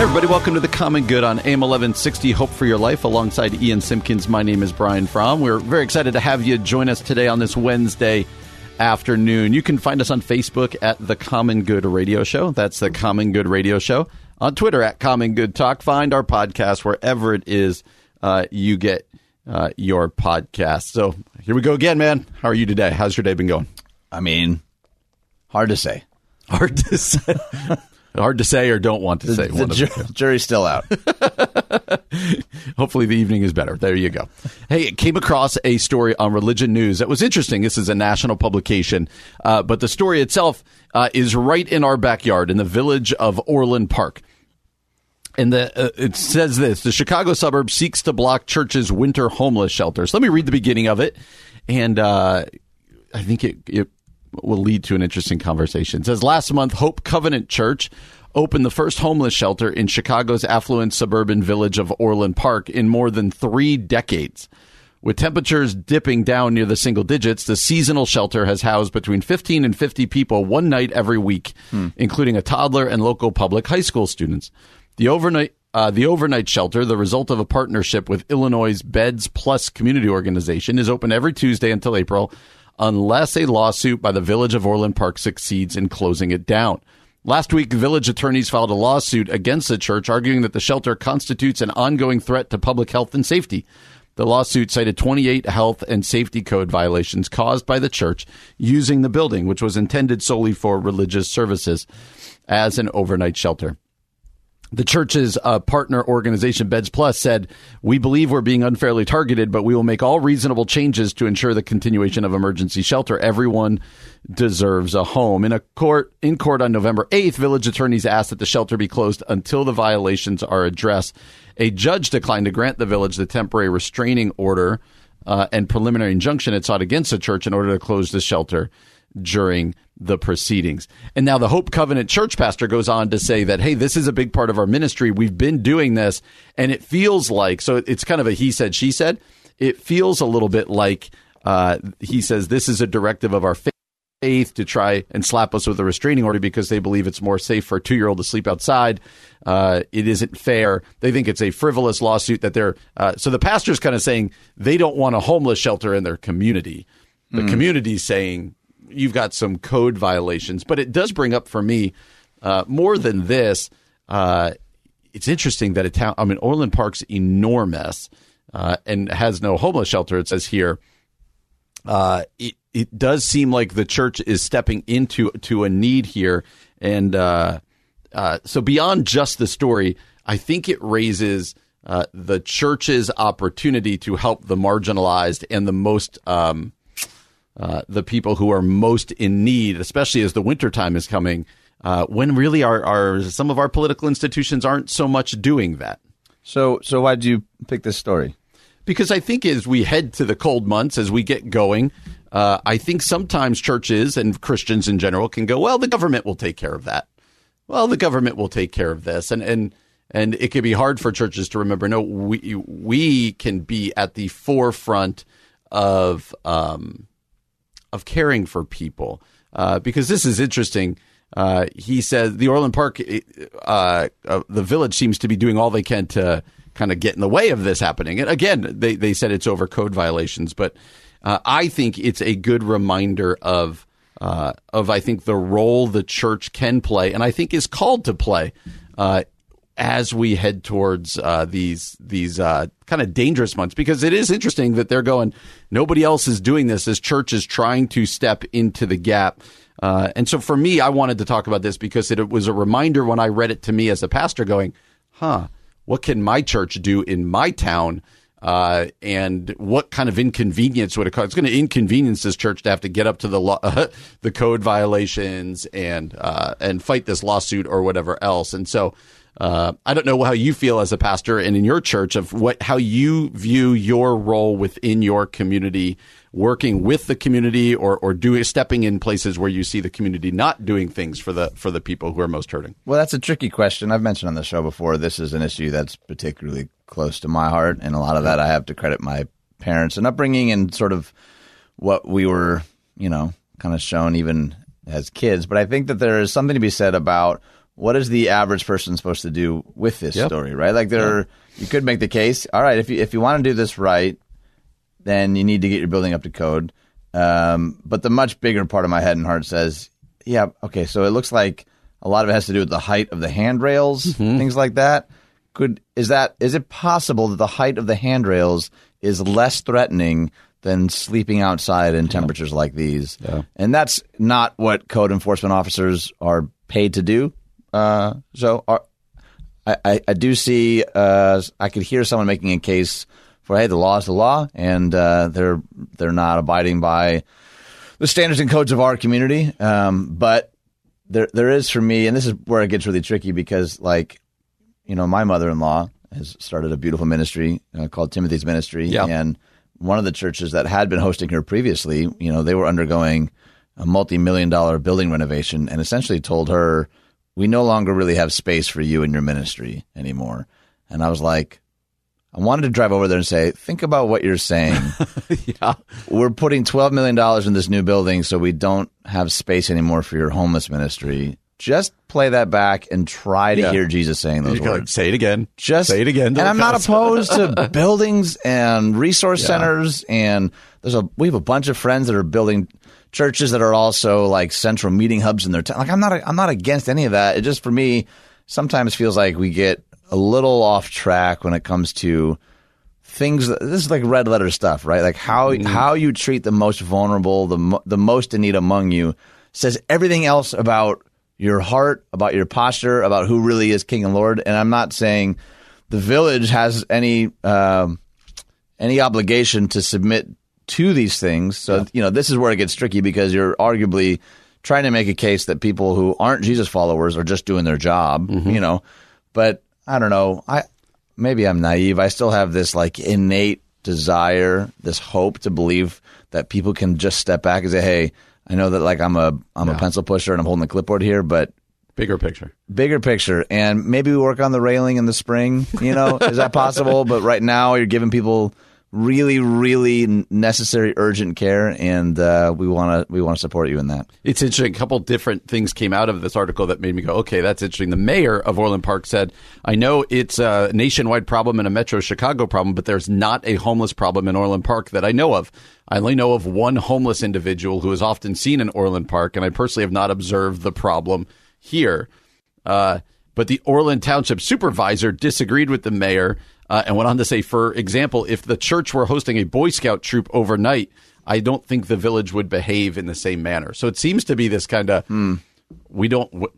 Everybody, welcome to the Common Good on AM 1160 Hope for Your Life alongside Ian Simpkins. My name is Brian Fromm. We're very excited to have you join us today on this Wednesday afternoon. You can find us on Facebook at The Common Good Radio Show. That's The Common Good Radio Show. On Twitter at Common Good Talk. Find our podcast wherever it is uh, you get uh, your podcast. So here we go again, man. How are you today? How's your day been going? I mean, hard to say. Hard to say. Hard to say or don't want to say. The, the ju- jury's still out. Hopefully, the evening is better. There you go. Hey, it came across a story on Religion News that was interesting. This is a national publication, uh, but the story itself uh, is right in our backyard in the village of Orland Park. And the, uh, it says this the Chicago suburb seeks to block churches' winter homeless shelters. Let me read the beginning of it. And uh, I think it, it will lead to an interesting conversation. It says last month, Hope Covenant Church opened the first homeless shelter in Chicago's affluent suburban village of Orland Park in more than three decades. With temperatures dipping down near the single digits, the seasonal shelter has housed between 15 and 50 people one night every week, hmm. including a toddler and local public high school students. The overnight uh, the overnight shelter, the result of a partnership with Illinois' Beds Plus community organization, is open every Tuesday until April unless a lawsuit by the Village of Orland Park succeeds in closing it down. Last week, village attorneys filed a lawsuit against the church, arguing that the shelter constitutes an ongoing threat to public health and safety. The lawsuit cited 28 health and safety code violations caused by the church using the building, which was intended solely for religious services, as an overnight shelter. The church's uh, partner organization, Beds Plus, said, We believe we're being unfairly targeted, but we will make all reasonable changes to ensure the continuation of emergency shelter. Everyone deserves a home. In a court in court on November 8th, village attorneys asked that the shelter be closed until the violations are addressed. A judge declined to grant the village the temporary restraining order uh, and preliminary injunction it sought against the church in order to close the shelter during the proceedings. And now the Hope Covenant church pastor goes on to say that, hey, this is a big part of our ministry. We've been doing this, and it feels like, so it's kind of a he said, she said. It feels a little bit like uh, he says this is a directive of our faith to try and slap us with a restraining order because they believe it's more safe for a two year old to sleep outside. Uh, it isn't fair. They think it's a frivolous lawsuit that they're. Uh, so the pastor's kind of saying they don't want a homeless shelter in their community. The mm. community's saying you've got some code violations, but it does bring up for me uh, more than this. Uh, it's interesting that a town, I mean, Orland Park's enormous uh, and has no homeless shelter. It says here. Uh, it it does seem like the church is stepping into to a need here, and uh, uh, so beyond just the story, I think it raises. the church's opportunity to help the marginalized and the most um, uh, the people who are most in need, especially as the wintertime is coming, uh, when really our, our some of our political institutions aren't so much doing that. So, so why did you pick this story? Because I think as we head to the cold months, as we get going, uh, I think sometimes churches and Christians in general can go, well, the government will take care of that. Well, the government will take care of this, and and and it can be hard for churches to remember. No, we we can be at the forefront of um, of caring for people. Uh, because this is interesting. Uh, he says the Orland Park, uh, uh, the village seems to be doing all they can to kind of get in the way of this happening. And again, they, they said it's over code violations, but uh, I think it's a good reminder of of I think the role the church can play, and I think is called to play as we head towards uh, these these uh, kind of dangerous months because it is interesting that they're going nobody else is doing this as church is trying to step into the gap uh, and so for me i wanted to talk about this because it, was a reminder when i read it to me as a pastor going huh what can my church do in my town uh, and what kind of inconvenience would it cause? It's going to inconvenience this church to have to get up to the law, the code violations and uh, and fight this lawsuit or whatever else. And so, uh, I don't know how you feel as a pastor and in your church of what how you view your role within your community, working with the community or or doing stepping in places where you see the community not doing things for the for the people who are most hurting. Well, that's a tricky question. I've mentioned on the show before. This is an issue that's particularly close to my heart, and a lot of that I have to credit my parents and upbringing and sort of what we were, you know, kind of shown even as kids. But I think that there is something to be said about what is the average person supposed to do with this Yep. story, right? Like there, Yeah. you could make the case. All right, if you if you want to do this right, then you need to get your building up to code. Um, but the much bigger part of my head and heart says, yeah, okay, so it looks like a lot of it has to do with the height of the handrails, Mm-hmm. things like that. Could is that is it possible that the height of the handrails is less threatening than sleeping outside in temperatures like these? And that's not what code enforcement officers are paid to do. Uh, so are, I, I, I do see. Uh, I could hear someone making a case for hey, the law is the law, and uh, they're they're not abiding by the standards and codes of our community. Um, but there there is for me, and this is where it gets really tricky because like you know my mother in law has started a beautiful ministry uh, called Timothy's Ministry, Yeah. and one of the churches that had been hosting her previously, you know, they were undergoing a multi-million dollar building renovation, and essentially told her, "We no longer really have space for you and your ministry anymore." And I was like, I wanted to drive over there and say, "Think about what you're saying." Yeah, we're putting twelve million dollars in this new building, so we don't have space anymore for your homeless ministry. Just play that back and try to Yeah. hear Jesus saying those words. say it again. Just say it again. And I'm not opposed to buildings and resource centers. And there's a we have a bunch of friends that are building churches that are also like central meeting hubs in their town. Like I'm not I'm not against any of that. It just for me sometimes feels like we get a little off track when it comes to things that, this is like red letter stuff, right? Like how Mm-hmm. how you treat the most vulnerable, the the most in need among you says everything else about your heart, about your posture, about who really is King and Lord. And I'm not saying the village has any um, any obligation to submit to these things. So you know this is where it gets tricky because you're arguably trying to make a case that people who aren't Jesus followers are just doing their job. Mm-hmm. You know, but I don't know. I maybe I'm naive. I still have this like innate desire, this hope to believe that people can just step back and say, "Hey, I know that like I'm a I'm a pencil pusher and I'm holding the clipboard here, but Bigger picture. bigger picture and maybe we work on the railing in the spring you know is that possible but right now you're giving people really really necessary urgent care and uh, we want to we want to support you in that It's interesting. A couple different things came out of this article that made me go, okay, that's interesting. The mayor of Orland Park said, I know it's a nationwide problem and a metro Chicago problem, but there's not a homeless problem in Orland Park that I know of. I only know of one homeless individual who is often seen in Orland Park, and I personally have not observed the problem here. Uh, but the Orland Township supervisor disagreed with the mayor uh, and went on to say, for example, if the church were hosting a Boy Scout troop overnight, I don't think the village would behave in the same manner. So it seems to be this kind of we don't. W-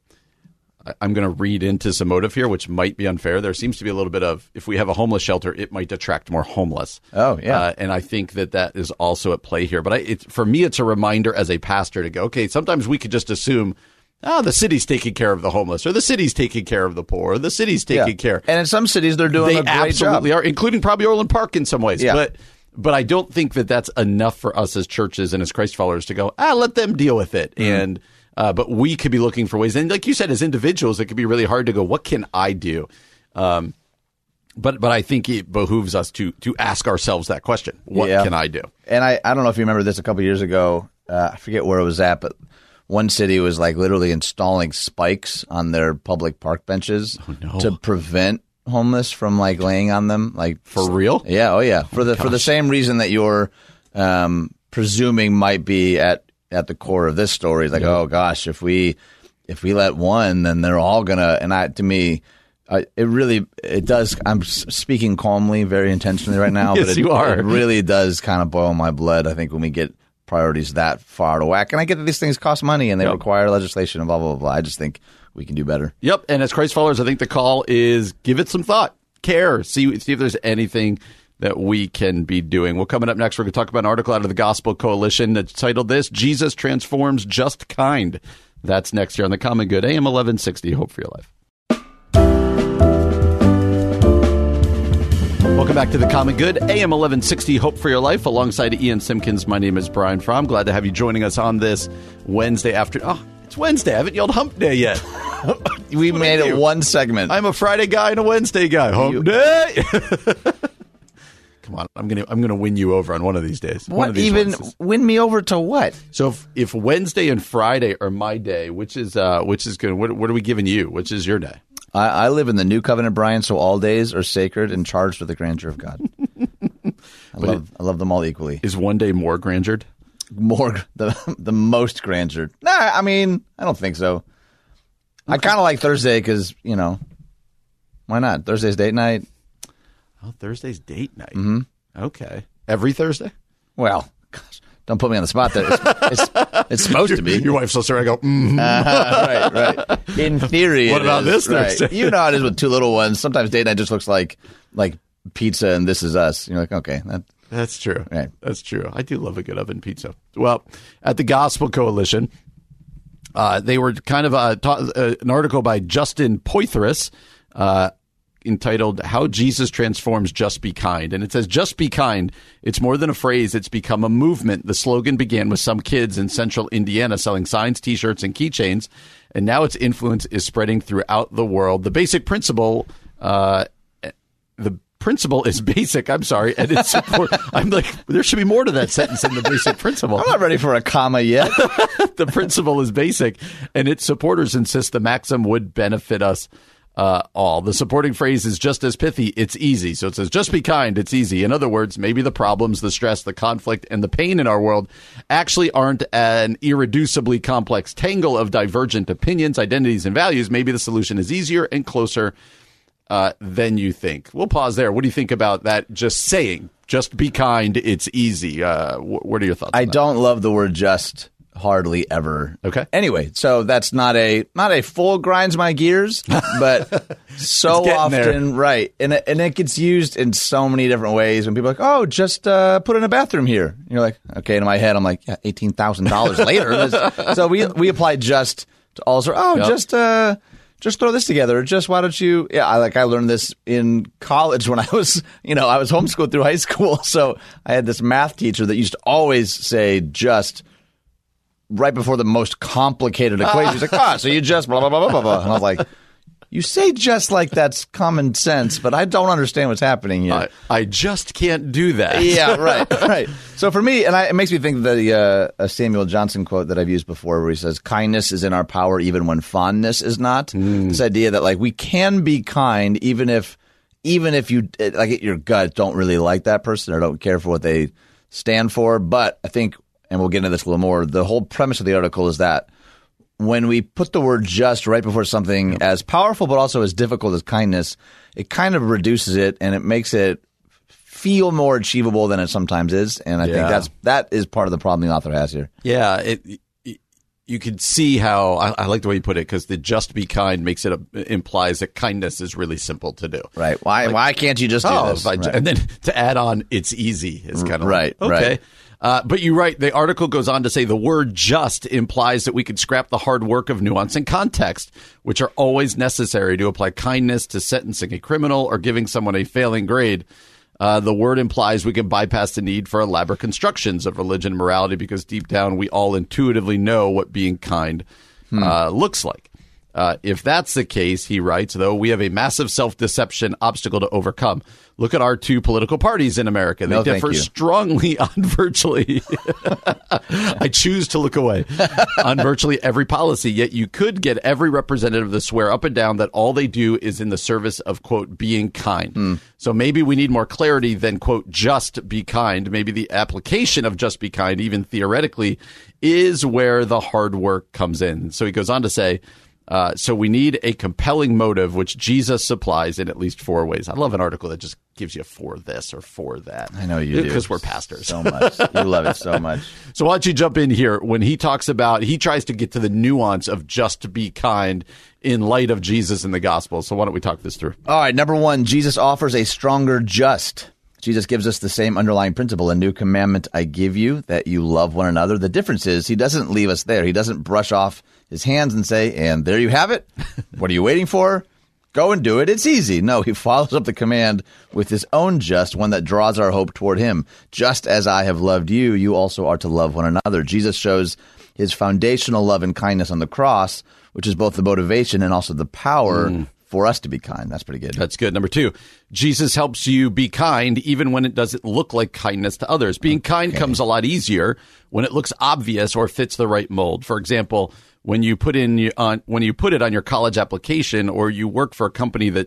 I'm going to read into some motive here, which might be unfair. There seems to be a little bit of if we have a homeless shelter, it might attract more homeless. Oh, yeah. uh, and I think that that is also at play here. But I, it's for me, it's a reminder as a pastor to go. Okay, sometimes we could just assume. Oh, the city's taking care of the homeless, or the city's taking care of the poor, or the city's taking care. and in some cities they're doing They a great absolutely job are, including probably Orland Park in some ways. Yeah. But but I don't think that that's enough for us as churches and as Christ followers to go. Ah, let them deal with it. Mm-hmm. And uh, but we could be looking for ways, and like you said, as individuals, it could be really hard to go. What can I do? Um, but but I think it behooves us to to ask ourselves that question: What Yeah. can I do? And I, I don't know if you remember this a couple years ago. Uh, I forget where it was at, but one city was like literally installing spikes on their public park benches no. to prevent homeless from like laying on them. Like For real? Yeah. Oh yeah. For the for the same reason that you're um, presuming might be at at the core of this story. Like, oh gosh, if we if we let one, then they're all gonna. And I to me. I, it really it does. I'm speaking calmly, very intentionally right now. Yes, but it, you are. It really does kind of boil my blood. I think when we get priorities that far to whack, and I get that these things cost money and they Yep. require legislation and blah blah blah. I just think we can do better. Yep. And as Christ followers, I think the call is give it some thought, care, see see if there's anything that we can be doing. Well, coming up next, we're going to talk about an article out of the Gospel Coalition that's titled "This Jesus Transforms Just Kind." That's next year on the Common Good, AM eleven sixty. Hope for your life. Welcome back to the Common Good, AM 1160, Hope for Your Life, alongside Ian Simpkins. My name is Brian Fromm. Glad to have you joining us on this Wednesday afternoon. Oh, it's Wednesday. I haven't yelled hump day yet. We made it one segment. I'm a Friday guy and a Wednesday guy. Hump day. Come on, I'm gonna I'm gonna win you over on one of these days. What these even win me over to what? So if, if Wednesday and Friday are my day, which is uh which is good? What, what are we giving you? Which is your day? I, I live in the new covenant, Brian. So all days are sacred and charged with the grandeur of God. I love I love them all equally. Is one day more grandured? more the the most grandeur. Nah, I mean, I don't think so. I kind of like Thursday because you know, why not? Thursday's date night. Oh, Thursday's date night. Mm-hmm. Okay, every Thursday. Well, don't put me on the spot there. It's, it's, it's supposed to be. Your wife's so sorry. I go. Mm. right, right. In theory, What about is, this right. You know how it is with two little ones. Sometimes date night just looks like like pizza and this is us. You're like, okay, that, That's true. Right. That's true. I do love a good oven pizza. Well, at the Gospel Coalition, uh, they were kind of uh, ta- uh, an article by Justin Poythress uh, entitled "How Jesus Transforms Just Be Kind," and it says, "Just be kind. It's more than a phrase; it's become a movement." The slogan began with some kids in Central Indiana selling signs, T-shirts, and keychains, and now its influence is spreading throughout the world. The basic principle. Uh, the principle is basic. I'm sorry, and it's support. I'm like, there should be more to that sentence than the basic principle. I'm not ready for a comma yet. the principle is basic, and its supporters insist the maxim would benefit us uh, all. The supporting phrase is just as pithy. It's easy. So it says, just be kind. It's easy. In other words, maybe the problems, the stress, the conflict, and the pain in our world actually aren't an irreducibly complex tangle of divergent opinions, identities, and values. Maybe the solution is easier and closer uh, than you think. We'll pause there. What do you think about that? Just saying, just be kind. It's easy. Uh, wh- what are your thoughts? I on that? don't love the word just hardly ever. Okay. Anyway, so that's not a not a full grinds my gears, but so getting there. often right, and it, and it gets used in so many different ways. When people are like, oh, just uh, put in a bathroom here, and you're like, okay. In my head, I'm like, yeah, eighteen thousand dollars later. So we we apply just to also. Oh, Yep. just uh, just throw this together. Just why don't you? Yeah, I like I learned this in college when I was, you know, I was homeschooled through high school. So I had this math teacher that used to always say just right before the most complicated equation. He's like, ah, so you just blah blah blah blah blah blah. And I was like, you say just like that's common sense, but I don't understand what's happening here. I, I just can't do that. yeah, right, right. So for me, and I, it makes me think of the uh, a Samuel Johnson quote that I've used before, where he says, "Kindness is in our power, even when fondness is not." This idea that like we can be kind, even if, even if you like your gut don't really like that person or don't care for what they stand for. But I think, and we'll get into this a little more. The whole premise of the article is that when we put the word just right before something as powerful but also as difficult as kindness, it kind of reduces it and it makes it feel more achievable than it sometimes is. And I Yeah. think that's that is part of the problem the author has here. Yeah, it, it- you can see how I, I like the way you put it because the just be kind makes it a, implies that kindness is really simple to do. Right. Why why can't you just do Oh, this? I Right. and then to add on, it's easy It's kind of Right, Like, okay. right. Uh, but you're right. The article goes on to say the word just implies that we could scrap the hard work of nuance and context, which are always necessary to apply kindness to sentencing a criminal or giving someone a failing grade. Uh, the word implies we can bypass the need for elaborate constructions of religion and morality because deep down we all intuitively know what being kind uh, looks like. Uh, if that's the case, he writes, though, we have a massive self deception obstacle to overcome. Look at our two political parties in America. They No, differ strongly on virtually. I choose to look away on virtually every policy. Yet you could get every representative to swear up and down that all they do is in the service of quote being kind. Hmm. So maybe we need more clarity than quote just be kind. Maybe the application of just be kind, even theoretically, is where the hard work comes in. So he goes on to say. Uh, so we need a compelling motive, which Jesus supplies in at least four ways. I love an article that just gives you for this or for that. I know you do because we're pastors. so much. You love it so much. So why don't you jump in here when he talks about he tries to get to the nuance of just to be kind in light of Jesus in the gospel. So why don't we talk this through? All right, number one, Jesus offers a stronger just. Jesus gives us the same underlying principle. A new commandment I give you that you love one another. The difference is he doesn't leave us there. He doesn't brush off his hands and say, and there you have it. what are you waiting for? Go and do it. It's easy. No, he follows up the command with his own just, one that draws our hope toward him. Just as I have loved you, you also are to love one another. Jesus shows his foundational love and kindness on the cross, which is both the motivation and also the power mm. for us to be kind. That's pretty good. That's good. Number two, Jesus helps you be kind even when it doesn't look like kindness to others. Being kind comes a lot easier when it looks obvious or fits the right mold. For example, when you put in on when you put it on your college application or you work for a company that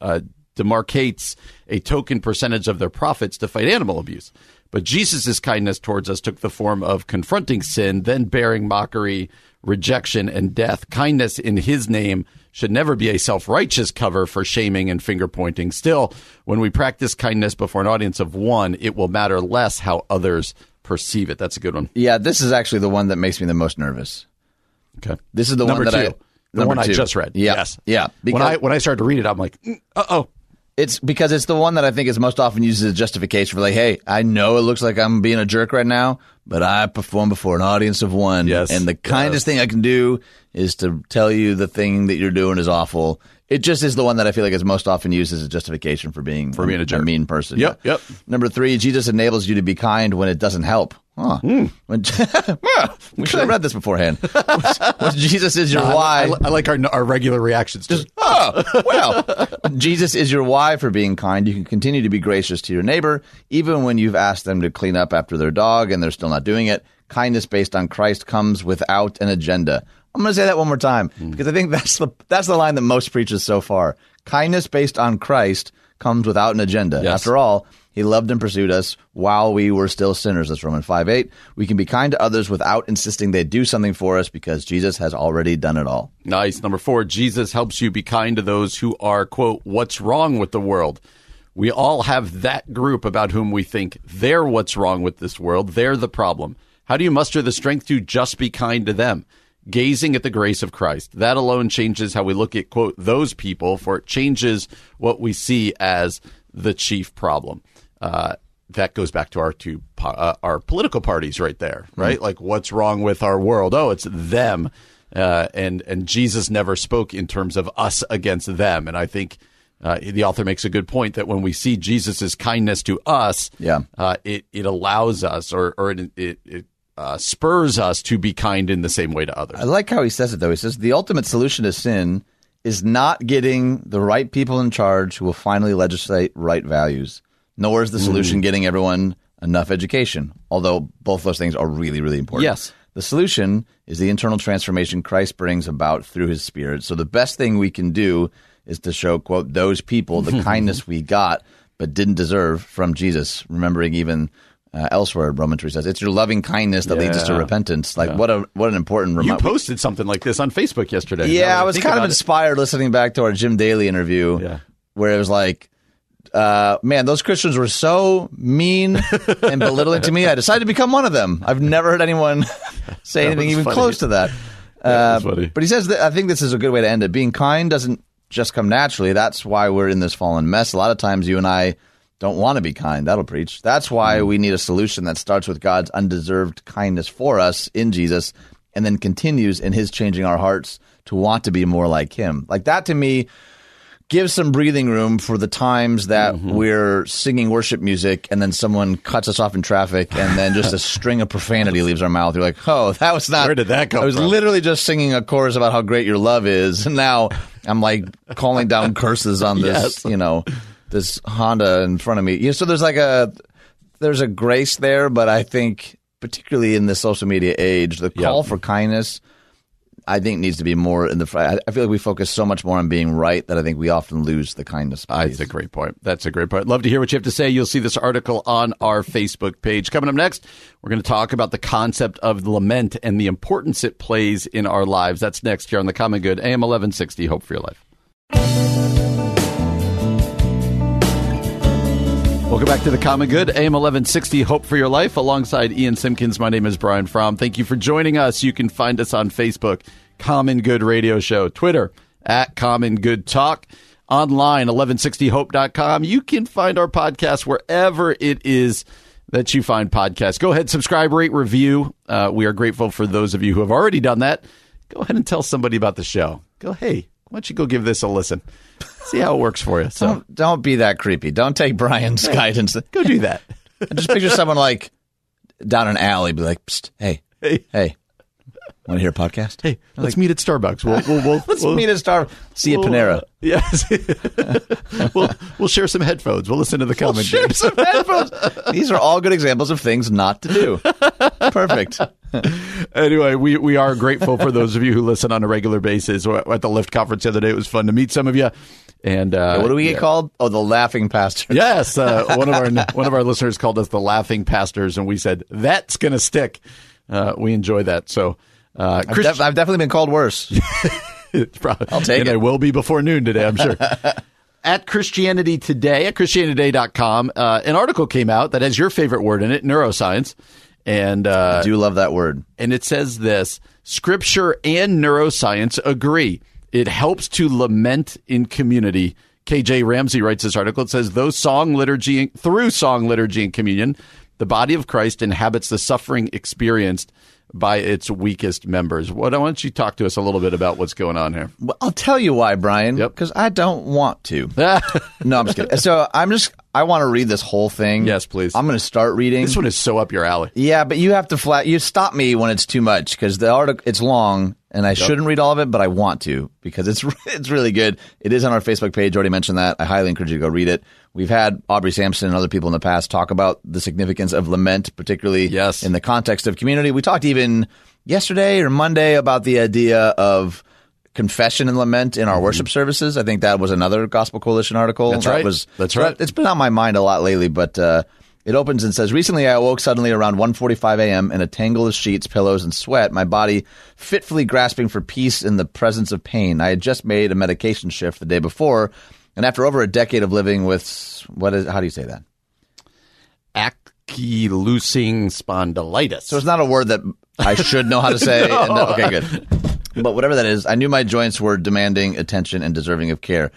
uh, demarcates a token percentage of their profits to fight animal abuse. But Jesus' kindness towards us took the form of confronting sin, then bearing mockery, rejection, and death. Kindness in his name should never be a self righteous cover for shaming and finger pointing. Still, when we practice kindness before an audience of one, it will matter less how others perceive it. That's a good one. Yeah, this is actually the one that makes me the most nervous. Okay. This is the Number one that two. I the number one I two. just read. Yeah, Yes. yeah. when I when I started to read it, I'm like, uh oh. It's because it's the one that I think is most often used as a justification for like, hey, I know it looks like I'm being a jerk right now, but I perform before an audience of one. Yes. And the kindest thing I can do is to tell you the thing that you're doing is awful. It just is the one that I feel like is most often used as a justification for being For being a jerk. mean person. Yep, yep. Number three, Jesus enables you to be kind when it doesn't help. Huh. Hmm. When, we should have read this beforehand. when Jesus is your I, why. I, I like our our regular reactions. it. Oh, well, Jesus is your why for being kind. You can continue to be gracious to your neighbor, even when you've asked them to clean up after their dog and they're still not doing it. Kindness based on Christ comes without an agenda. I'm going to say that one more time hmm. because I think that's the that's the line that most preaches so far. Kindness based on Christ comes without an agenda. Yes. After all, he loved and pursued us while we were still sinners. That's Romans 5 8. We can be kind to others without insisting they do something for us because Jesus has already done it all. Nice. Number four, Jesus helps you be kind to those who are, quote, what's wrong with the world. We all have that group about whom we think they're what's wrong with this world. They're the problem. How do you muster the strength to just be kind to them? Gazing at the grace of Christ. That alone changes how we look at, quote, those people, for it changes what we see as the chief problem. Uh, that goes back to our two uh, our political parties right there, right? Like, what's wrong with our world? Oh, it's them, uh, and and Jesus never spoke in terms of us against them. And I think uh, the author makes a good point that when we see Jesus's kindness to us, Yeah. uh, it it allows us or or it it, it uh, spurs us to be kind in the same way to others. I like how he says it though. He says the ultimate solution to sin is not getting the right people in charge who will finally legislate right values, nor is the Mm. solution getting everyone enough education. Although both those things are really, really important. Yes. The solution is the internal transformation Christ brings about through his spirit. So the best thing we can do is to show, quote, those people the kindness we got but didn't deserve from Jesus. Remembering even uh, elsewhere, Romans 3 says, it's your loving kindness that leads us to repentance. Like, what a what an important you posted something like this on Facebook yesterday. Yeah, I was kind of about it. inspired listening back to our Jim Daly interview, Yeah. where it was like, uh, man, those Christians were so mean and belittling to me. I decided to become one of them. I've never heard anyone say anything even funny. close to that. That Uh, funny. But he says that I think this is a good way to end it. Being kind doesn't just come naturally. That's why we're in this fallen mess. A lot of times, you and I don't want to be kind. That'll preach. That's why Mm. we need a solution that starts with God's undeserved kindness for us in Jesus and then continues in his changing our hearts to want to be more like him. Like that to me gives some breathing room for the times that Mm-hmm. we're singing worship music and then someone cuts us off in traffic and then just a string of profanity leaves our mouth. You're like, oh, that was not. Where did that come I was from? literally just singing a chorus about how great your love is. And now I'm like calling down curses on this, Yes. you know, this Honda in front of me. You know, so there's like a, there's a grace there, but I think particularly in the social media age, the call for kindness, I think needs to be more in the. I I feel like we focus so much more on being right that I think we often lose the kindness. Ah, That's a great point. That's a great point. Love to hear what you have to say. You'll see this article on our Facebook page. Coming up next, we're going to talk about the concept of lament and the importance it plays in our lives. That's next here on the Common Good, AM 1160. Hope for your life. Welcome back to the Common Good, AM 1160, Hope for Your Life. Alongside Ian Simpkins, my name is Brian Fromm. Thank you for joining us. You can find us on Facebook, Common Good Radio Show, Twitter, at Common Good Talk, online, 1160hope.com. You can find our podcast wherever it is that you find podcasts. Go ahead, subscribe, rate, review. Uh, we are grateful for those of you who have already done that. Go ahead and tell somebody about the show. Go, hey, why don't you go give this a listen? See how it works for you. So Don't, don't be that creepy. Don't take Brian's guidance. go do that. And Just picture someone like down an alley, be like, Psst, "Hey, Hey. hey, want to hear a podcast? Hey, let's meet at Starbucks. We'll we'll we'll, let's we'll, meet at Star. See you at Panera. uh, yes, we'll we'll share some headphones. We'll listen to the comment. Share some headphones. These are all good examples of things not to do. Perfect. anyway, we, we are grateful for those of you who listen on a regular basis. We're At the Lyft conference the other day, it was fun to meet some of you. And uh, what do we get yeah. called? Oh, the laughing pastor. Yes, uh, one of our one of our listeners called us the laughing pastors, and we said that's going to stick. Uh, we enjoy that. So, uh, I've, def- I've definitely been called worse. Probably, I'll take and it. I will be before noon today, I'm sure. at Christianity Today, at ChristianityToday.com, uh, an article came out that has your favorite word in it, neuroscience. And uh, I do love that word. and it says this Scripture and neuroscience agree. It helps to lament in community. KJ Ramsey writes this article. It says, though song liturgy, through song liturgy and communion, the body of Christ inhabits the suffering experienced by its weakest members. What, why don't you talk to us a little bit about what's going on here? Well, I'll tell you why, Brian. Yep. Because I don't want to. no, I'm just kidding. So I'm just. I want to read this whole thing. Yes, please. I'm going to start reading. this one is so up your alley. Yeah, but you have to flat. You stop me when it's too much because the article it's long and I shouldn't read all of it, but I want to because it's it's really good. It is on our Facebook page. Already mentioned that. I highly encourage you to go read it. We've had Aubrey Sampson and other people in the past talk about the significance of lament, particularly Yes. in the context of community. We talked even yesterday or Monday about the idea of confession and lament in our worship services. I think that was another Gospel Coalition article. Mm-hmm. That's That right. Was, That's right. it's been on my mind a lot lately, but uh, it opens and says, "Recently, I awoke suddenly around 1:45 a.m. in a tangle of sheets, pillows, and sweat. My body fitfully grasping for peace in the presence of pain. I had just made a medication shift the day before, and after over a decade of living with what is how do you say that? Ankylosing spondylitis. So it's not a word that I should know how to say. And okay, good. But whatever that is, I knew my joints were demanding attention and deserving of care.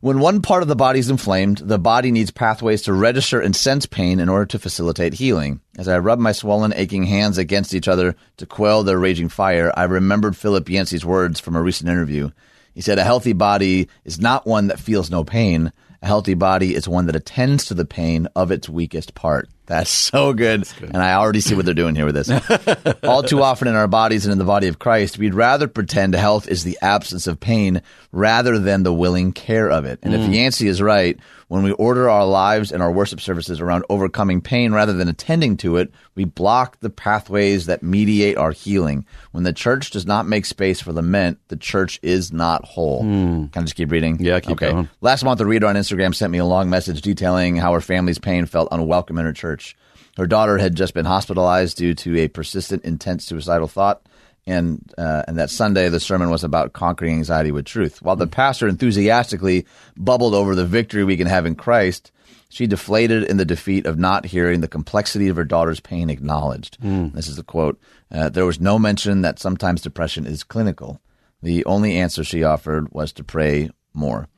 When one part of the body is inflamed, the body needs pathways to register and sense pain in order to facilitate healing. As I rubbed my swollen, aching hands against each other to quell their raging fire, I remembered Philip Yancey's words from a recent interview. He said, A healthy body is not one that feels no pain. A healthy body is one that attends to the pain of its weakest part. That's so good. And I already see what they're doing here with this. All too often in our bodies and in the body of Christ, we'd rather pretend health is the absence of pain rather than the willing care of it. And if mm. Yancey is right, when we order our lives and our worship services around overcoming pain rather than attending to it, we block the pathways that mediate our healing. When the church does not make space for lament, the church is not whole. Hmm. Can I just keep reading? Yeah, keep okay. going. Last month, a reader on Instagram sent me a long message detailing how her family's pain felt unwelcome in her church. Her daughter had just been hospitalized due to a persistent, intense suicidal thought, and uh, and that Sunday the sermon was about conquering anxiety with truth. While the pastor enthusiastically bubbled over the victory we can have in Christ, she deflated in the defeat of not hearing the complexity of her daughter's pain acknowledged. This is the quote. Uh, there was no mention that sometimes depression is clinical. The only answer she offered was to pray more.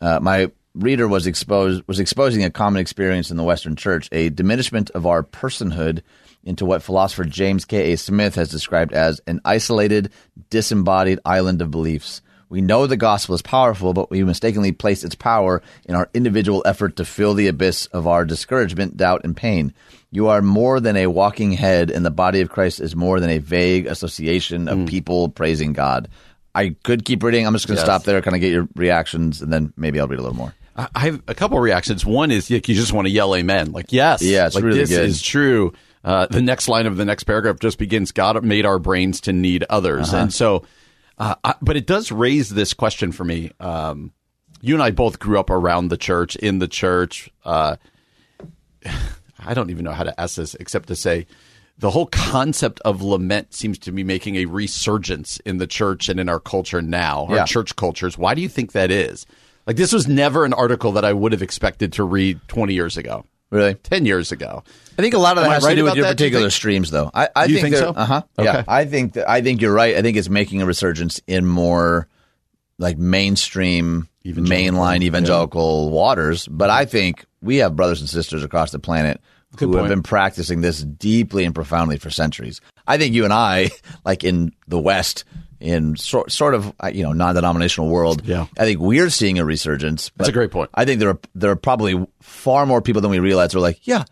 Uh, my reader was exposed was exposing a common experience in the Western Church, a diminishment of our personhood into what philosopher James K. A. Smith has described as an isolated, disembodied island of beliefs. We know the gospel is powerful, but we mistakenly place its power in our individual effort to fill the abyss of our discouragement, doubt, and pain. You are more than a walking head, and the body of Christ is more than a vague association of hmm. people praising God. I could keep reading. I'm just going to Yes. stop there, kind of get your reactions, and then maybe I'll read a little more. I I have a couple of reactions. One is you just want to yell amen. Like, yes. Yeah, it's like, really this good. is true. Uh, the next line of the next paragraph just begins God made our brains to need others. Uh-huh. And so Uh, I, but it does raise this question for me. Um, you and I both grew up around the church, in the church. Uh, I don't even know how to ask this except to say the whole concept of lament seems to be making a resurgence in the church and in our culture now, our Yeah. church cultures. Why do you think that is? Like, this was never an article that I would have expected to read 20 years ago, Really? 10 years ago. I think a lot of that Am has right to do with your that, you particular think? streams, though. I, I You think, think so? Uh-huh. Okay. Yeah, I think that, I think you're right. I think it's making a resurgence in more like mainstream, mainline evangelical waters. But I think we have brothers and sisters across the planet who have been practicing this deeply and profoundly for centuries. I think you and I, like in the West, in sort sort of uh, you know non-denominational world, Yeah. I think we're seeing a resurgence. That's a great point. I think there are there are probably far more people than we realize who are like, yeah,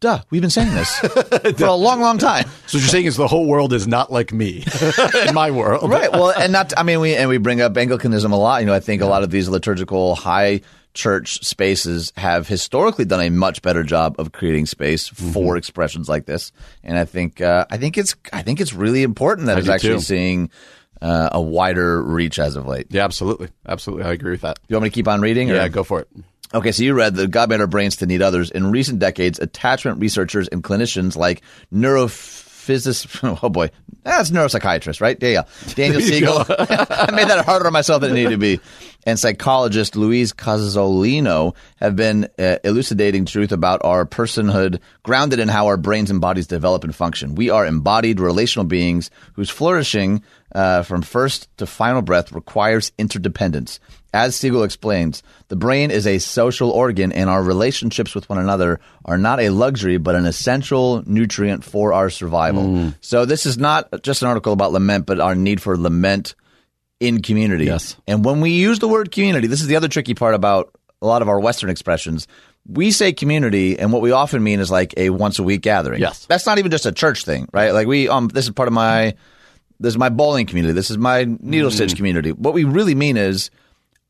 duh, we've been saying this for a long, long time. So what you're saying is the whole world is not like me in my world. right. Well, and not. I mean, we and we bring up Anglicanism a lot. You know, I think a lot of these liturgical high church spaces have historically done a much better job of creating space Mm-hmm. for expressions like this. And I think uh, I think it's I think it's really important that I it's actually too. seeing uh, a wider reach as of late. Yeah, absolutely. Absolutely. I agree with that. You want me to keep on reading? Yeah, go for it. Okay, so you read that God made our brains to need others. In recent decades, attachment researchers and clinicians like neurophysicists, oh boy, that's neuropsychiatrist, right? Yeah, yeah. Daniel Siegel. I made that harder on myself than it needed to be. And psychologist Luis Cozolino have been uh, elucidating truth about our personhood grounded in how our brains and bodies develop and function. We are embodied relational beings whose flourishing uh, from first to final breath requires interdependence. As Siegel explains, the brain is a social organ, and our relationships with one another are not a luxury, but an essential nutrient for our survival. So, this is not just an article about lament, but our need for lament in community. Yes. And when we use the word community, this is the other tricky part about a lot of our Western expressions. We say community, and what we often mean is like a once a week gathering. Yes. That's not even just a church thing, right? Like we, um, this is part of my, this is my bowling community. This is my needle stitch Mm. community. What we really mean is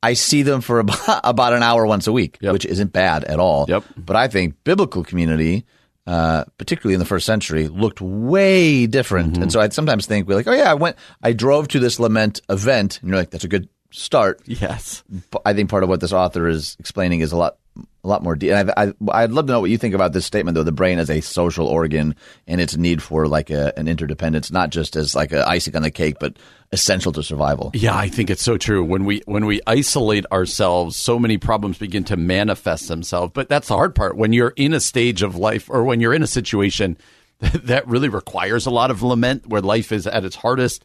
I see them for about, about an hour once a week, Yep. which isn't bad at all. Yep. But I think biblical community, uh, particularly in the first century, looked way different. Mm-hmm. And so I sometimes think we're like, oh yeah, I went, I drove to this lament event, and you're like, that's a good start. Yes. I think part of what this author is explaining is a lot, a lot more deep. And I, I, I'd love to know what you think about this statement, though. The brain as a social organ and its need for like a, an interdependence, not just as like a icing on the cake, but essential to survival. Yeah, I think it's so true. When we when we isolate ourselves, so many problems begin to manifest themselves. But that's the hard part. When you're in a stage of life or when you're in a situation that really requires a lot of lament, where life is at its hardest,